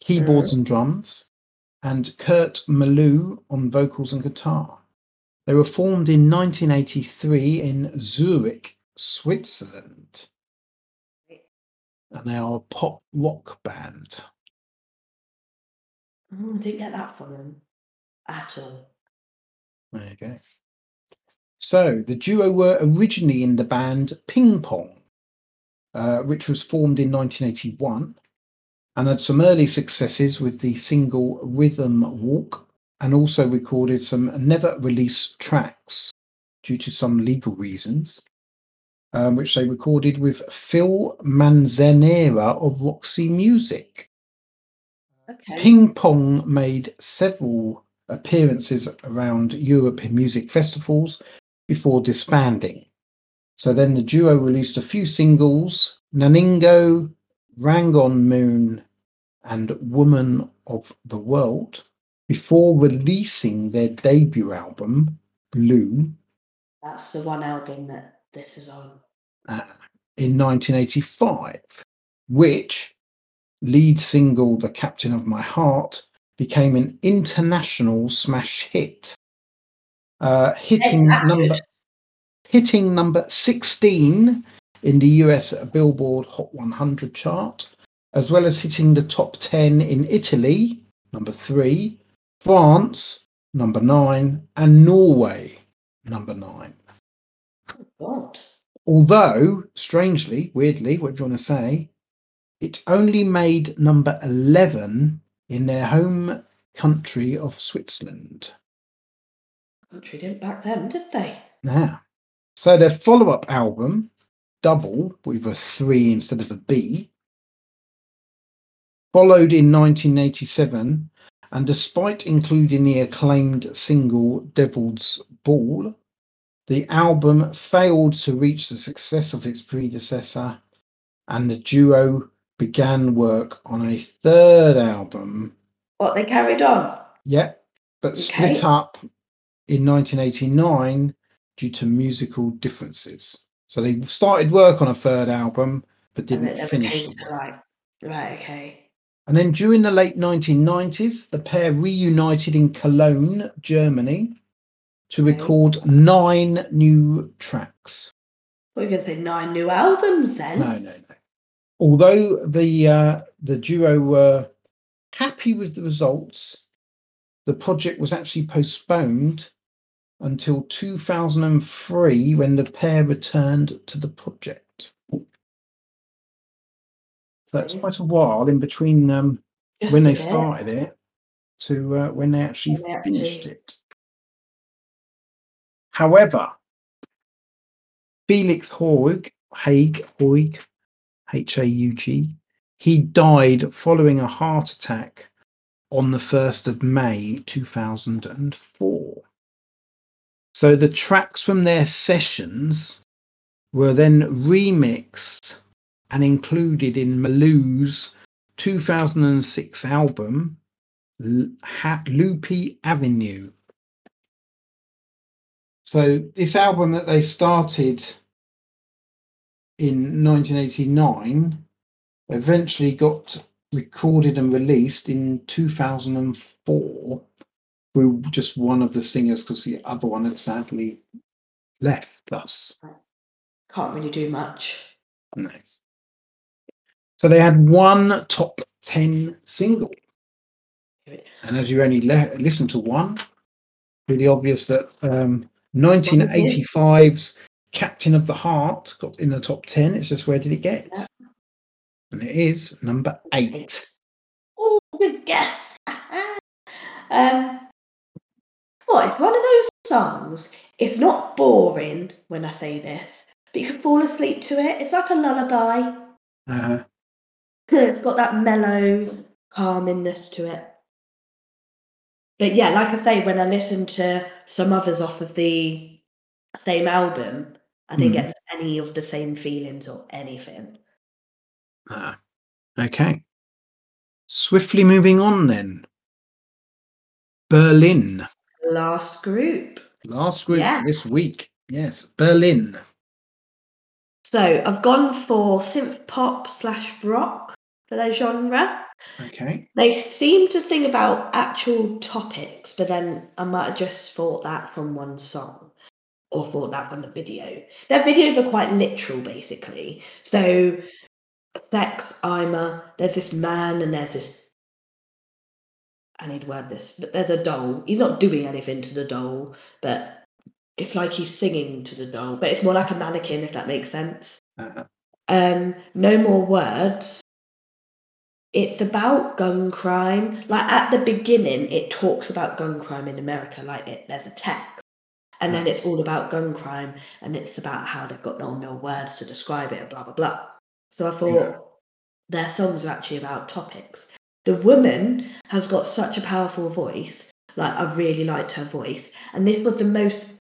keyboards and drums, and Kurt Maloo on vocals and guitar. They were formed in 1983 in Zurich, Switzerland. And they are a pop rock band. oh, i didn't get that from them at all There you go. So the duo were originally in the band Ping Pong, uh, which was formed in 1981 and had some early successes with the single Rhythm Walk and also recorded some never released tracks due to some legal reasons, um, which they recorded with Phil Manzanera of Roxy Music. okay Ping Pong made several appearances around Europe in music festivals before disbanding. So then the duo released a few singles Naningo, Rangoon Moon, and Woman of the World before releasing their debut album, Blue, that's the one album that this is on uh, in 1985, which lead single The Captain of My Heart became an international smash hit, uh, hitting that number hitting number 16 in the US Billboard Hot 100 chart, as well as hitting the top 10 in Italy, number 3, France, number 9, and Norway, number 9. god. Although, strangely, weirdly, what do you want to say, it only made number 11 in their home country of Switzerland. country didn't back them did they Yeah. so their follow up album, Double, with a three instead of a B, followed in 1987. And despite including the acclaimed single Devil's Ball, the album failed to reach the success of its predecessor, and the duo began work on a third album what they carried on Yep, but split up in 1989 due to musical differences. So they started work on a third album, but didn't finish came the to work. like right okay And then during the late 1990s, the pair reunited in Cologne, Germany, to Okay. record nine new tracks. you going to say nine new albums then No, no, no. Although the uh, the duo were happy with the results, the project was actually postponed until 2003 when the pair returned to the project. So that's quite a while in between um, when they started it to uh, when they actually When they finished actually- it. However, Felix Haug, Haig, Haug, H A U G, he died following a heart attack on the 1st of May 2004. So the tracks from their sessions were then remixed and included in Maloo's 2006 album Loopy Avenue. So this album that they started in 1989 eventually got recorded and released in 2004 through just one of the singers because the other one had sadly left us. can't really do much No. So they had one top 10 single. And as you only le- listen to one, really obvious that um, 1985's Captain of the Heart got in the top 10. It's just where did it get? Yeah. And it is number eight. Oh, good guess. um, well, it's one of those songs. It's not boring when I say this, but you can fall asleep to it. It's like a lullaby. Uh-huh. It's got that mellow calmingness to it. But yeah, like I say, when I listen to some others off of the same album, I didn't Mm. get any of the same feelings or anything. uh, okay. Swiftly moving on then. Berlin. Last group. Last group Yes. this week. Yes, Berlin. So I've gone for synth pop slash rock for their genre. Okay. They seem to sing about actual topics, but then I might have just thought that from one song or thought that from the video. Their videos are quite literal, basically. So, sex, I'm a, there's this man and there's this. I need to word this, but there's a doll. He's not doing anything to the doll, but it's like he's singing to the doll, but it's more like a mannequin, if that makes sense Uh, um, no more words. It's about gun crime. Like at the beginning, it talks about gun crime in America. Like it, there's a text, and then it's all about gun crime, and it's about how they've got no more words to describe it, and blah blah blah. So I thought Yeah. their songs are actually about topics. The woman has got such a powerful voice. Like I really liked her voice, and this was the most.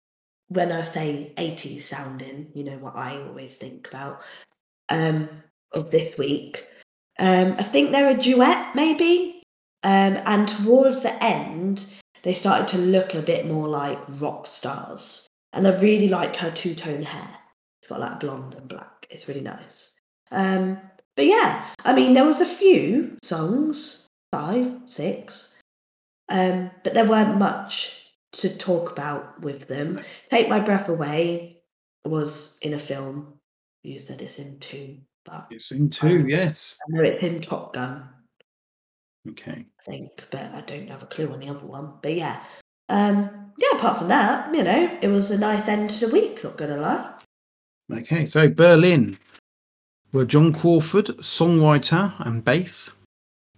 When I say 80s sounding, you know what I always think about um, of this week. Um, I think they're a duet, maybe. Um, and towards the end, they started to look a bit more like rock stars. And I really like her two tone hair. It's got like blonde and black. It's really nice. Um, but yeah, I mean, there was a few songs, five, six, um, but there weren't much to talk about with them. Take My Breath Away was in a film. You said it's in two, but it's in two, Um, yes. I know it's in Top Gun, Okay. I think, but I don't have a clue on the other one. But yeah, um, yeah. Apart from that, you know, it was a nice end to the week. Not gonna lie. Okay, so Berlin were John Crawford, songwriter and bass,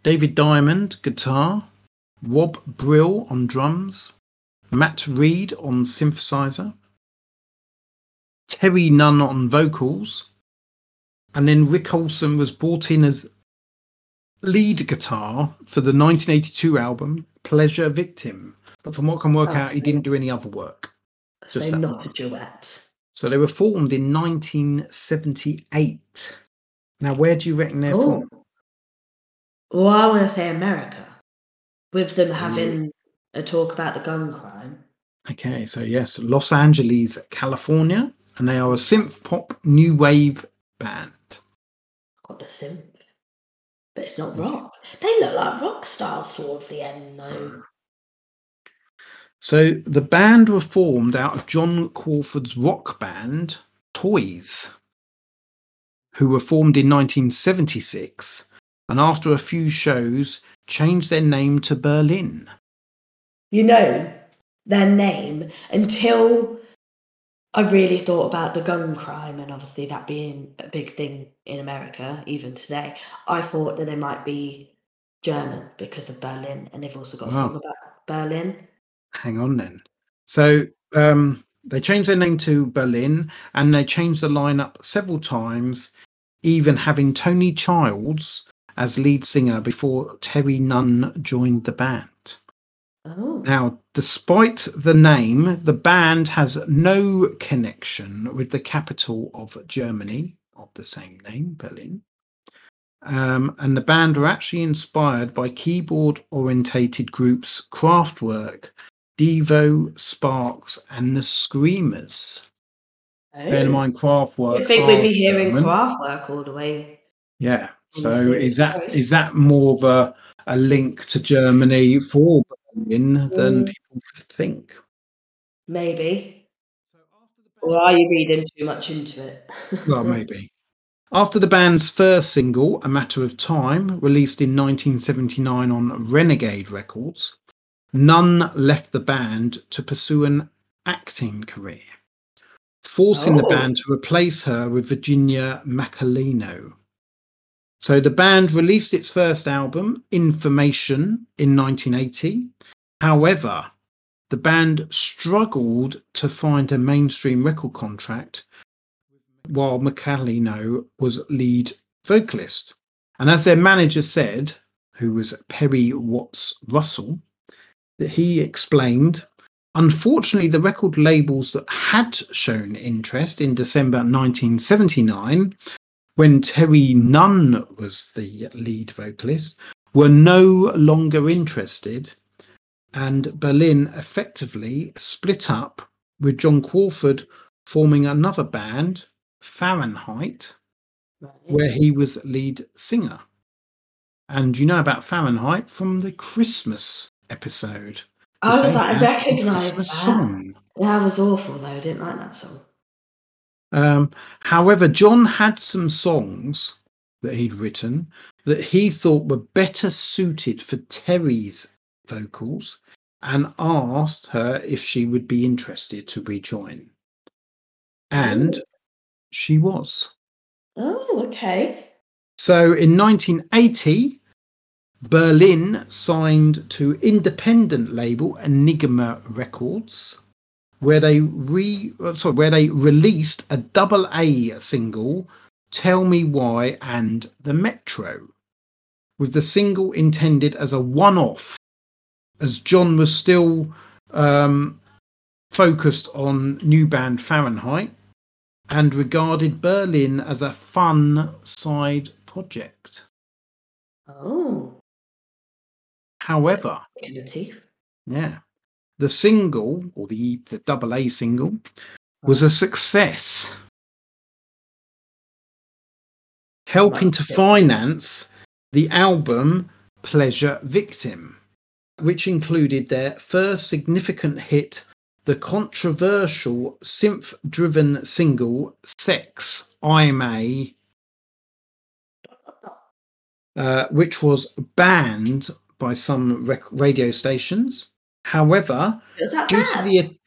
David Diamond, guitar, Rob Brill on drums, Matt Reid on synthesizer, Terri Nunn on vocals, and then Ric Olsen was brought in as lead guitar for the 1982 album Pleasure Victim. But from what I can work Oh, out, he didn't do any other work. Just so not a duet. So they were formed in 1978. Now, where do you reckon they're Oh. from? Well, I want to say America, with Mm. them having a talk about the gun crime. Okay, so yes, Los Angeles, California, and they are a synth pop new wave band. Got the synth, but it's not rock. They look like rock stars towards the end, though. So the band were formed out of John Crawford's rock band, Toys, who were formed in 1976, and after a few shows, changed their name to Berlin. you know their name until I really thought about the gun crime and obviously that being a big thing in America even today. I thought that they might be German because of Berlin and they've also got a Wow. song about Berlin. Hang on then. So um, they changed their name to Berlin and they changed the lineup several times, even having Toni Childs as lead singer before Terri Nunn joined the band. Oh. Now, despite the name, the band has no connection with the capital of Germany of the same name, Berlin. Um, and the band were actually inspired by keyboard orientated groups Kraftwerk, Devo, Sparks, and the Screamers. Bear in Oh. mind, Kraftwerk. I think we'd be hearing German. Kraftwerk all the way. Yeah. So is that that more of a, a link to Germany for Berlin than Mm. people think? Maybe. Or are you reading too much into it? Well, maybe. After the band's first single, A Matter of Time, released in 1979 on Renegade Records, Nunn left the band to pursue an acting career, forcing the Oh. band to replace her with Virginia Macolino. So the band released its first album, Information, in 1980. However, the band struggled to find a mainstream record contract while Macolino was lead vocalist. And as their manager said, who was Perry Watts Russell, that he explained, unfortunately, the record labels that had shown interest in December 1979, when Terri Nunn was the lead vocalist, were no longer interested. And Berlin effectively split up with John Crawford forming another band, Fahrenheit, where he was lead singer. And you know about Fahrenheit from the Christmas episode. Oh, I was like, I Christmas that. song. That was awful though. I didn't like that song. Um, however, John had some songs that he'd written that he thought were better suited for Terri's vocals and asked her if she would be interested to rejoin. And she was. Oh, okay. So in 1980, Berlin signed to independent label Enigma Records, where they re sorry, where they released a double A single, "Tell Me Why" and "The Metro," with the single intended as a one-off, as John was still um, focused on new band Fahrenheit and regarded Berlin as a fun side project. Oh, However, in the teeth. yeah, the single or the the double A single was a success, helping to finance the album Pleasure Victim, which included their first significant hit, the controversial synth driven single Sex I'm a uh, which was banned by some rec- radio stations. However, due to the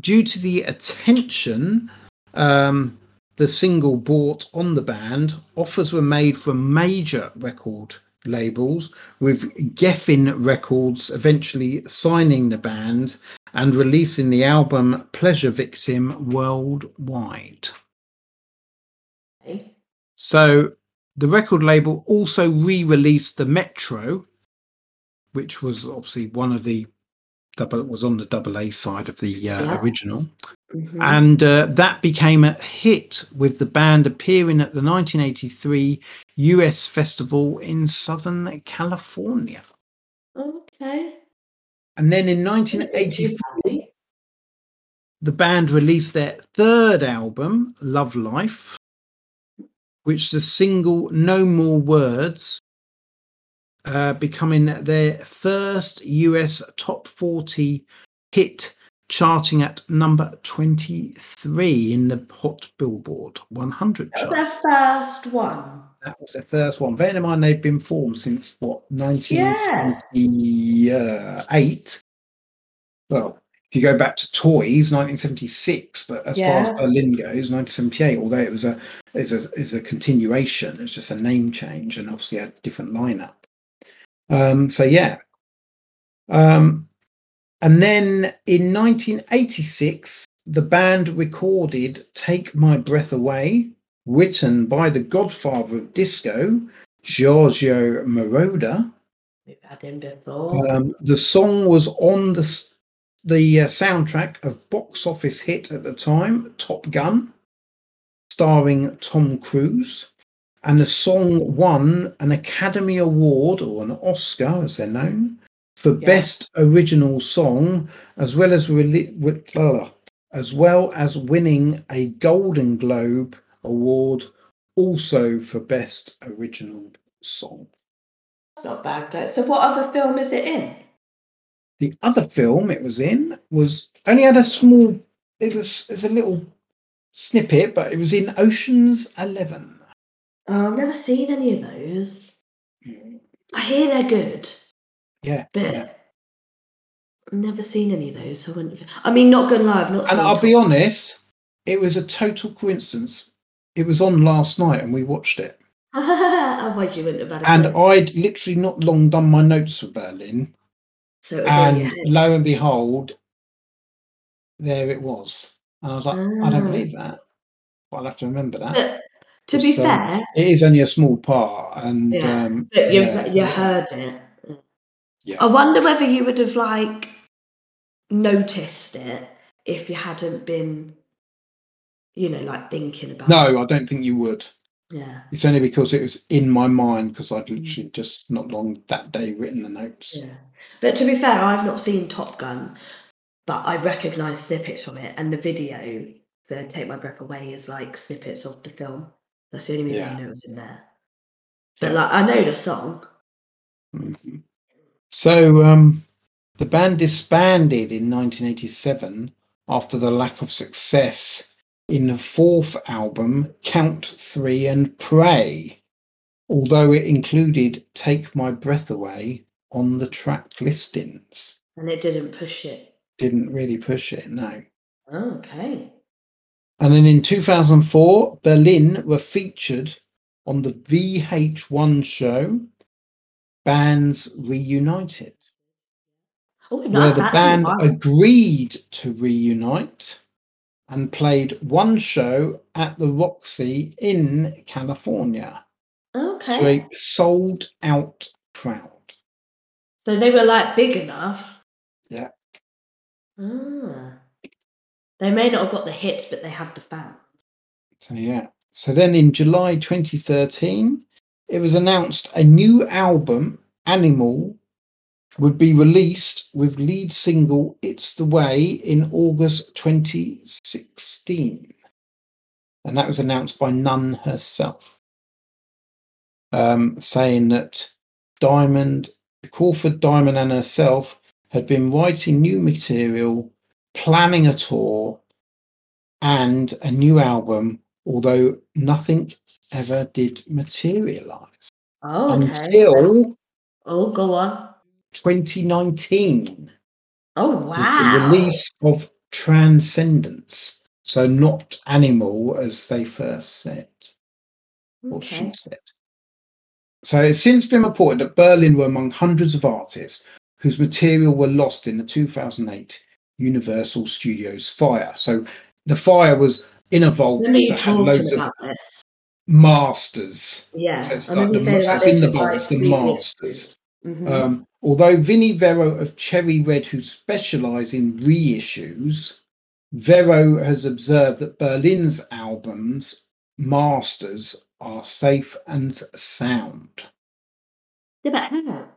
due to the attention um, the single brought on the band, offers were made from major record labels, with Geffen Records eventually signing the band and releasing the album Pleasure Victim worldwide. Okay. So the record label also re-released the Metro, which was obviously one of the double was on the double A side of the uh, Yeah. original, Mhm. and uh, that became a hit with the band appearing at the 1983 US Festival in Southern California. Okay. And then in 1984, the band released their third album, Love Life, which the single No More Words, uh, becoming their first US top 40 hit, charting at number 23 in the Hot Billboard 100 That was chart. their first one. That was their first one. Bear in mind, they've been formed since what, 1978? Well, if you go back to Toys, 1976, but as far as Berlin goes, 1978. Although it was a is a is a continuation, it's just a name change, and obviously a different lineup. Um, so yeah, um, and then in 1986, the band recorded "Take My Breath Away," written by the godfather of disco, Giorgio Moroder. We've had him before. Um, the song was on the the uh, soundtrack of box office hit at the time, Top Gun, starring Tom Cruise, and the song won an Academy Award or an Oscar, as they're known, for Yeah. best original song, as well as uh, as well as winning a Golden Globe Award, also for best original song. Not bad. So, what other film is it in? The other film it was in was only had a small. It was it's a little snippet, but it was in Ocean's Eleven. Oh, I've never seen any of those. I hear they're good, Yeah, but yeah. Never seen any of those. So I, wouldn't... I mean, not gonna lie, I've not. And I'll Top- be honest, it was a total coincidence. It was on last night and we watched it. Otherwise, you wouldn't have And. I'd literally not long done my notes for Berlin. So it was And lo and behold, there it was. And I was like, I don't Ah. believe that. But I'll have to remember that. But to be So, fair, It is only a small part. And Yeah, um, but you yeah, you heard it. Yeah. I wonder whether you would have like noticed it if you hadn't been, you know, like thinking about. it. No, I don't think you would. Yeah. It's only because it was in my mind because I'd Mm. literally just not long that day written the notes. Yeah. But to be fair, I've not seen Top Gun, but I recognise snippets from it, and the video for Take My Breath Away is like snippets of the film. That's the only reason Yeah. I know it's in there. But like, I know the song. Mhm. So um, the band disbanded in 1987 after the lack of success in the fourth album, Count Three and Pray, although it included Take My Breath Away on the track listings. And it didn't push it. Didn't really push it, no. Oh, okay. And then in 2004, Berlin were featured on the VH1 show Bands Reunited, Oh, where the had that in a band while. agreed to reunite and played one show at the Roxy in California Okay. to a sold out crowd. So they were like big enough. Yeah. Ah. They may not have got the hits, but they had the fans. So, yeah. So then in July 2013, it was announced a new album, Animal, would be released with lead single It's the Way in August 2016. And that was announced by Nunn herself, um, saying that Diamond, Crawford Diamond and herself had been writing new material, planning a tour, and a new album, although nothing ever did materialize Oh, okay. until Oh, go on. 2019 Oh, wow. the release of Transcendence. So not Animal as they first said, or Okay. she said. So it's since been reported that Berlin were among hundreds of artists whose material were lost in the 2008 Universal Studios fire. So the fire was in a vault that had loads of this? masters. Yeah. So it's like the, you saying so about it's in the vault, it's the masters. Mhm. Um, although Vinnie Vero of Cherry Red, who specialise in reissues, Vero has observed that Berlin's albums, masters, are safe and sound. yeah, but?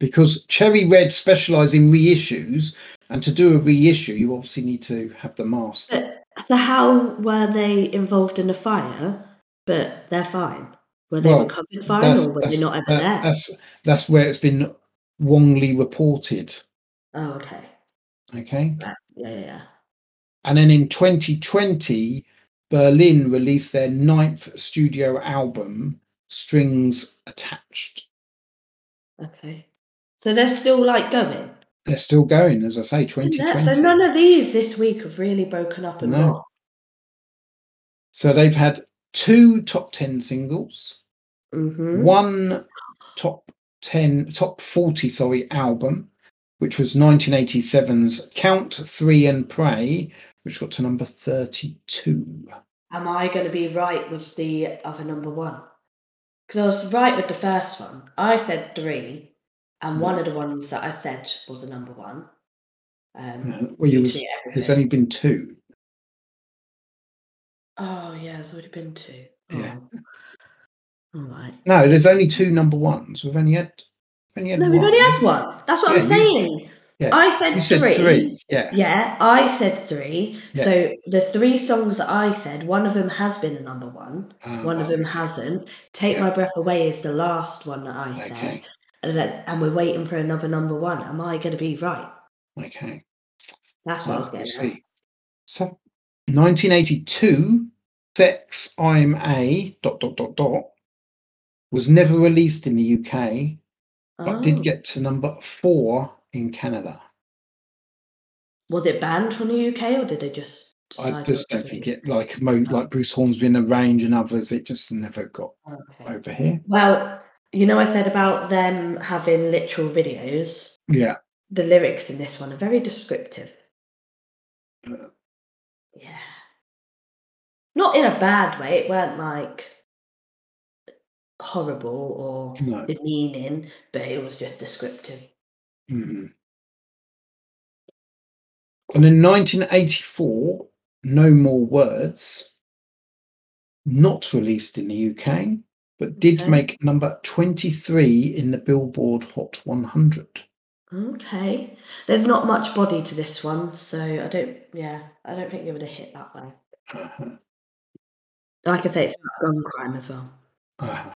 Because Cherry Red specialise in reissues, and to do a reissue, you obviously need to have the master. But, so how were they involved in the fire? But they're fine. Were they Well, recovered fine, That's, or were they not ever that- there? that's, that's where it's been wrongly reported. Oh, okay. Okay. Yeah, yeah, yeah. And then in 2020, Berlin released their ninth studio album, Strings Attached. Okay. So they're still like going. They're still going, as I say, Yeah, 2020. so none of these this week have really broken up and No. gone. So they've had two top 10 singles, Mm-hmm. one top 10, top 40, sorry, album, which was 1987's Count Three and Pray, which got to number 32. Am I going to be right with the other number one? Because I was right with the first one. I said three, and one of the ones that I said was a number one. Um, Uh, well, you was, there's only been two. Oh yeah, there's already been two. Yeah. Oh. All right. No, there's only two number ones. We've only had, only had No, we've one. already had one. That's what Yeah, I'm you- saying. yeah, I said, You said three. three. Yeah. Yeah, I said three. Yeah. So the three songs that I said, one of them has been a number one, Ah, one of them hasn't. Take Yeah. My Breath Away is the last one that I said, Okay. then, and we're waiting for another number one. Am I going to be right? Okay. That's what I was Well, we'll getting see. So, 1982, Sex I'm A dot dot dot dot was never released in the UK, but Oh, did get to number four in Canada. Was it banned from the UK or did they just? I just don't think it like mo- like oh. Bruce Hornsby and the Range and others. It just never got Okay. over here. Well, you know, I said about them having literal videos. Yeah, The lyrics in this one are very descriptive. Yeah. Yeah. Not in a bad way. It weren't like horrible or no. demeaning, but it was just descriptive. Mhm. And in 1984, No More Words, not released in the UK, but did Okay. make number 23 in the Billboard Hot 100. Okay. There's not much body to this one, so I don't. Yeah, I don't think it would have hit that way. Uh-huh. Like I say, it's about gun crime as well. Uh-huh.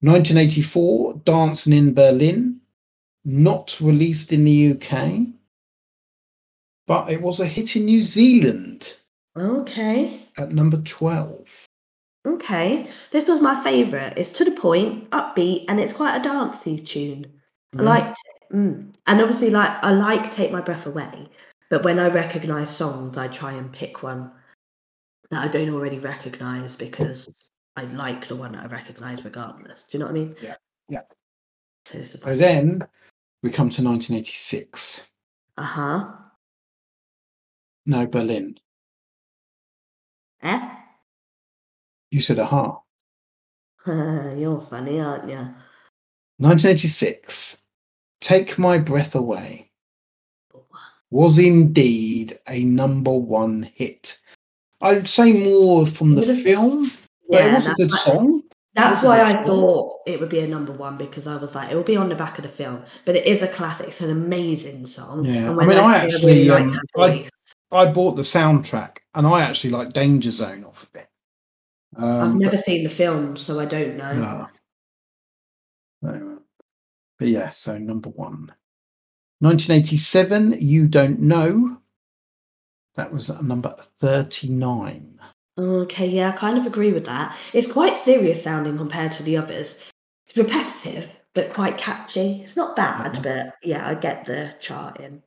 1984, Dancing in Berlin, not released in the UK, but it was a hit in New Zealand Okay. at number 12. Okay. This was my favourite. It's to the point, upbeat, and it's quite a dancey tune. I Mm. liked it. Mm. And obviously, like I like Take My Breath Away, but when I recognise songs, I try and pick one that I don't already recognise because I like the one that I recognise regardless. Do you know what I mean? Yeah, yeah. So it's So then we come to 1986. uh huh. No, Berlin. Eh? You said aha. You're funny, aren't you? 1986. Take My Breath Away was indeed a number one hit. I'd say more from the film, but it was a good song. That's why I thought it would be a number one because I was like, it will be on the back of the film. But it is a classic. It's an amazing song. Yeah, And I mean, I say actually, really um, like I- I bought the soundtrack and I actually like Danger Zone off of it. I've Um, never seen the film, so I don't know. No. No. But yeah, so number one. 1987, You Don't Know. That was number 39. Okay, yeah, I kind of agree with that. It's quite serious sounding compared to the others. It's repetitive, but quite catchy. It's not bad, Mhm. but yeah, I get the charting.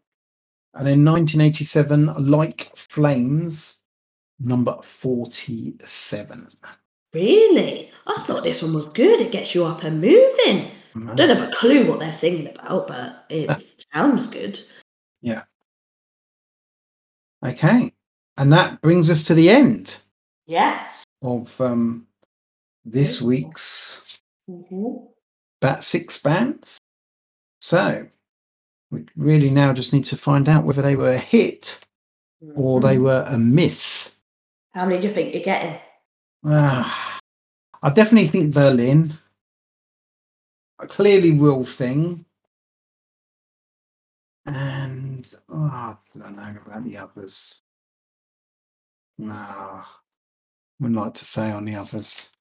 And in 1987, Like Flames, number 47. Really? I thought this one was good. It gets you up and moving. I don't have a clue what they're singing about, but it sounds good. Yeah. Okay. And that brings us to the end Yes. of um, this week's Mhm. Bat Six Bands. So we really now just need to find out whether they were a hit or they Mhm. were a miss. How many do you think you're getting? Ah, I definitely think Berlin. A clearly Real Thing. And oh, I don't know about the others. No, wouldn't like to say on the others.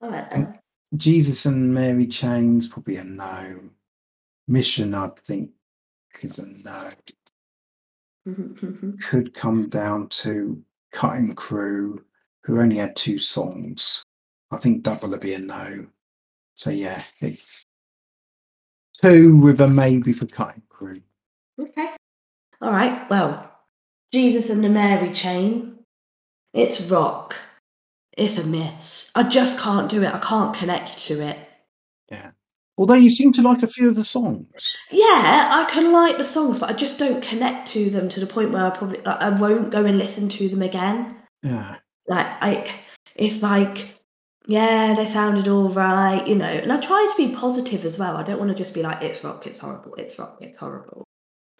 All right then. Jesus and Mary Chains probably a no. Mission, I think, is a no. Could come down to Cutting Crew, who only had two songs. I think Double would be a no. So yeah, it, two with a maybe for Cutting Crew. Okay. All right. Well, Jesus and the Mary chain. It's rock. It's a miss. I just can't do it. I can't connect to it. Although you seem to like a few of the songs. Yeah, I can like the songs, but I just don't connect to them to the point where I probably like, I won't go and listen to them again. Yeah, Like I, it's like, yeah, they sounded all right, you know. And I try to be positive as well. I don't want to just be like, it's rock, it's horrible, it's rock, it's horrible.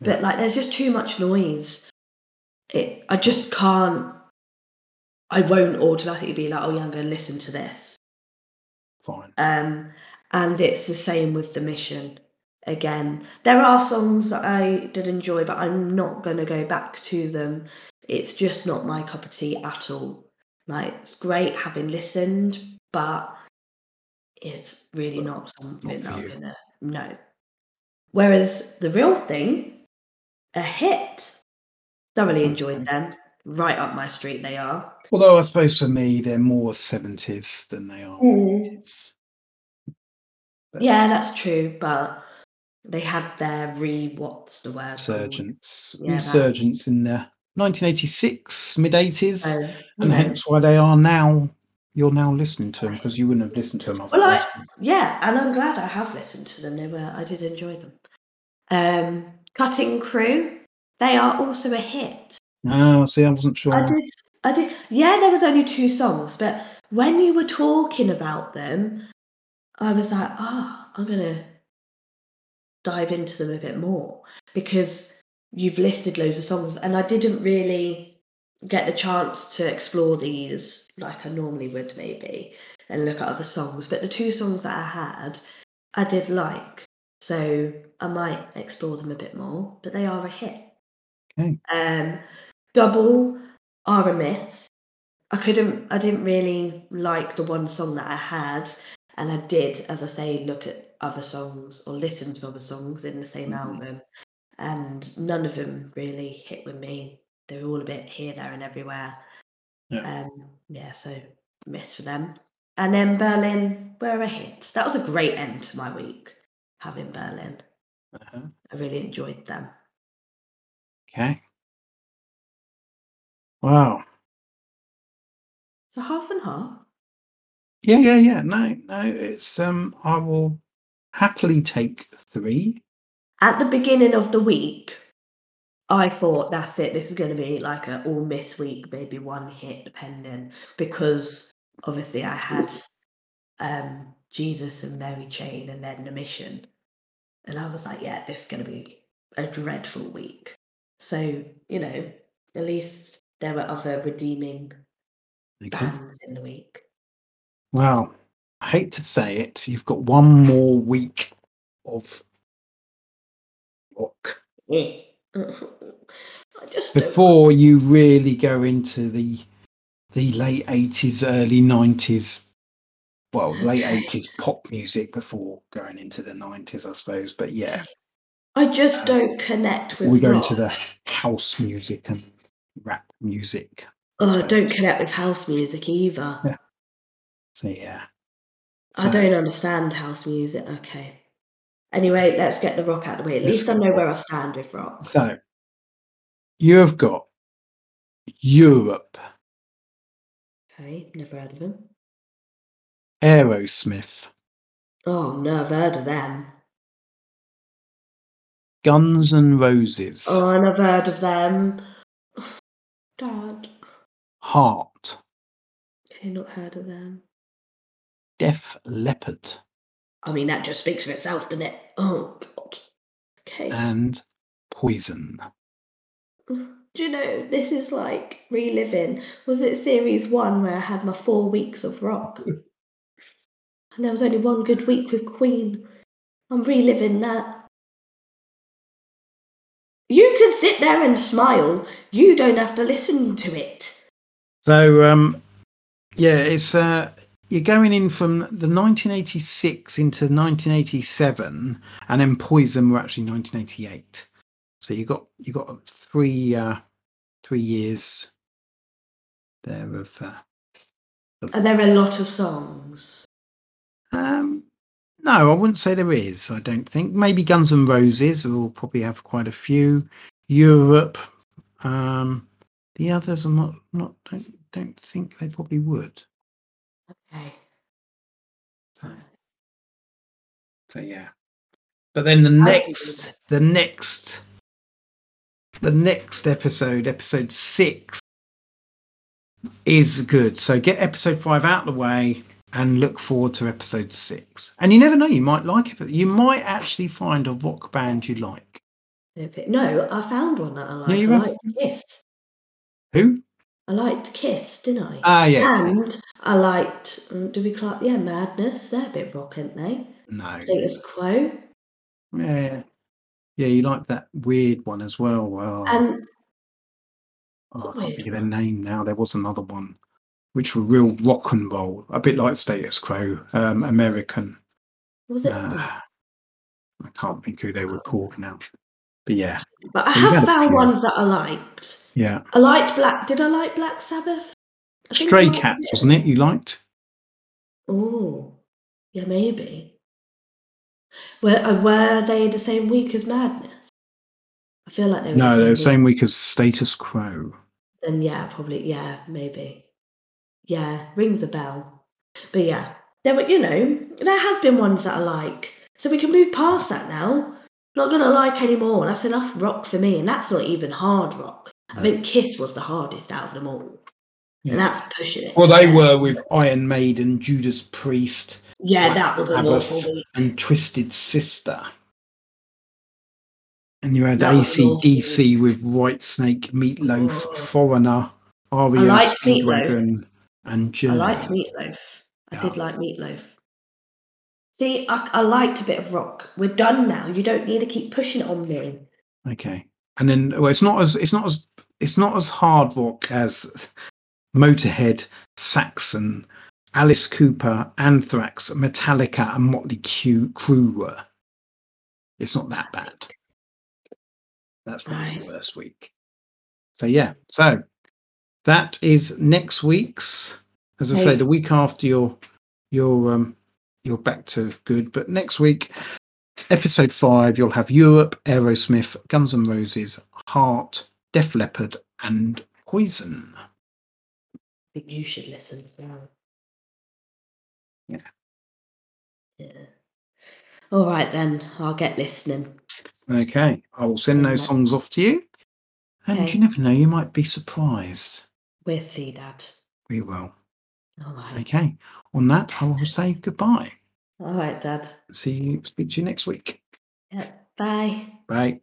But like, there's just too much noise. It, I just can't. I won't automatically be like, oh yeah, I'm going to listen to this. fine. Um, and it's the same with the mission. Again, there are songs that I did enjoy, but I'm not going to go back to them. It's just not my cup of tea at all. Like, it's great having listened, but it's really not something Not that I'm going to know. Whereas the real thing, a hit. Thoroughly enjoyed them. Right up my street, they are. Although I suppose for me they're more seventies than they are. Mm. 80s. Yeah, that's true, but they had their re what's the word? Resurgence, Yeah, in the 1986 mid 80s, So, you and know, hence why they are now. You're now listening to them because you wouldn't have listened to them Well, otherwise. yeah, and I'm glad I have listened to them. They were I did enjoy them. Um, Cutting Crew, they are also a hit. Ah, see, I wasn't sure. I did, I did. Yeah, there was only two songs, but when you were talking about them, I was like, ah, I'm gonna dive into them a bit more because you've listed loads of songs, and I didn't really get the chance to explore these like I normally would, maybe, and look at other songs. But the two songs that I had, I did like, so I might explore them a bit more. But they are a hit. Okay. Um, double are a miss. I couldn't. I didn't really like the one song that I had, and I did, as I say, look at other songs or listen to other songs in the same Mhm. album, and none of them really hit with me. They were all a bit here, there, and everywhere. Yeah. Um, yeah, so miss for them. And then Berlin were a hit. That was a great end to my week. Having Berlin, Uh-huh. I really enjoyed them. Okay. Wow. So half and half. Yeah, yeah, yeah. No, no. It's um. I will happily take three. At the beginning of the week, I thought that's it. This is going to be like a all miss week, maybe one hit, depending, because obviously I had um, Jesus and Mary Chain and then the mission, and I was like, yeah, this is going to be a dreadful week. So you know, at least there were other redeeming Okay. bands in the week. Well, I hate to say it, you've got one more week of rock. I don't before you really go into the the late eighties, early nineties. Well, late eighties pop music before going into the nineties, I suppose. But yeah, I just Uh, don't connect with we go rock. into the house music and rap music. Oh, I don't connect with house music either. Yeah. So yeah, I don't understand house music. Okay. Anyway, let's get the rock out of the way. At least I know where I stand with rock. So you have got Europe, Okay, never heard of them. Aerosmith, Oh, never heard of them. Guns and Roses, Oh, I never heard of them. Dad. Heart, Okay, not heard of them. Def Leppard. I mean, that just speaks for itself, doesn't it? Oh, God. Okay. and Poison. Do you know, this is like reliving. Was it series one where I had my four weeks of rock? And there was only one good week with Queen. I'm reliving that. You can sit there and smile. You don't have to listen to it. So um, yeah, it's uh, you're going in from the 1986 into 1987, and then Poison were actually 1988. So you got you got three uh, three years there of. Uh, there are a lot of songs. um, no, I wouldn't say there is. I don't think. Maybe Guns and Roses will probably have quite a few. Europe, um, the others, I'm not not don't don't think they probably would. Okay. So, so yeah. But then the next, the next, the next episode, episode six, is good. So get episode five out of the way and look forward to episode six. And you never know, you might like it. You might actually find a rock band you like. No, I found one that I like. you I Kiss. Who? I liked Kiss, didn't I? Ah, yeah. And I liked, um, do we clap? Yeah, Madness. They're a bit rock, aren't they? No. Status Quo. Yeah. Yeah, you liked that weird one as well. Well, And oh, I can't weird think of their name now. There was another one, which were real rock and roll, a bit like Status Quo, um, American. was it? Uh, I can't think who they were called now. But yeah, but I so have found ones that I liked. yeah. I liked Black. Did I like Black Sabbath? I Stray Cats, wasn't it? You liked? Oh, yeah, maybe. Were, uh, were they the same week as Madness? I feel like they were No, the same, the same week as Status Quo. Then yeah, probably yeah, maybe. Yeah, rings a bell. But yeah, there were you know there has been ones that I like, so we can move past that now. Not gonna like anymore. That's enough rock for me, and that's not even hard rock. I think Kiss was the hardest out of them all, Yeah. and that's pushing it. Well, they were with Iron Maiden, Judas Priest, Yeah, Black that was Sabbath, awful week. and Twisted Sister. And you had That ACDC with Whitesnake, Meatloaf, Oh. Foreigner, REO Speedwagon, and I liked Meatloaf. I Yeah. did like Meatloaf. See, I, I liked a bit of rock. We're done now. You don't need to keep pushing it on me. Okay, and then well, it's not as it's not as it's not as hard rock as Motorhead, Saxon, Alice Cooper, Anthrax, Metallica, and Motley Q- Crue were. It's not that bad. That's probably Right. the worst week. So yeah, so that is next week's. As I say, the week after you're you're um you're back to good, but next week, episode five, you'll have Europe, Aerosmith, Guns N' Roses, Heart, Def Leppard, and Poison. I think you should listen as well. Yeah. Yeah. All right then. I'll get listening. Okay, I will send those songs off to you, and Okay. you never know, you might be surprised. We'll see, Dad. We will. All right. Okay. On that, I will say goodbye. All right, Dad. See you. Speak to you next week. Yeah. Bye. Bye.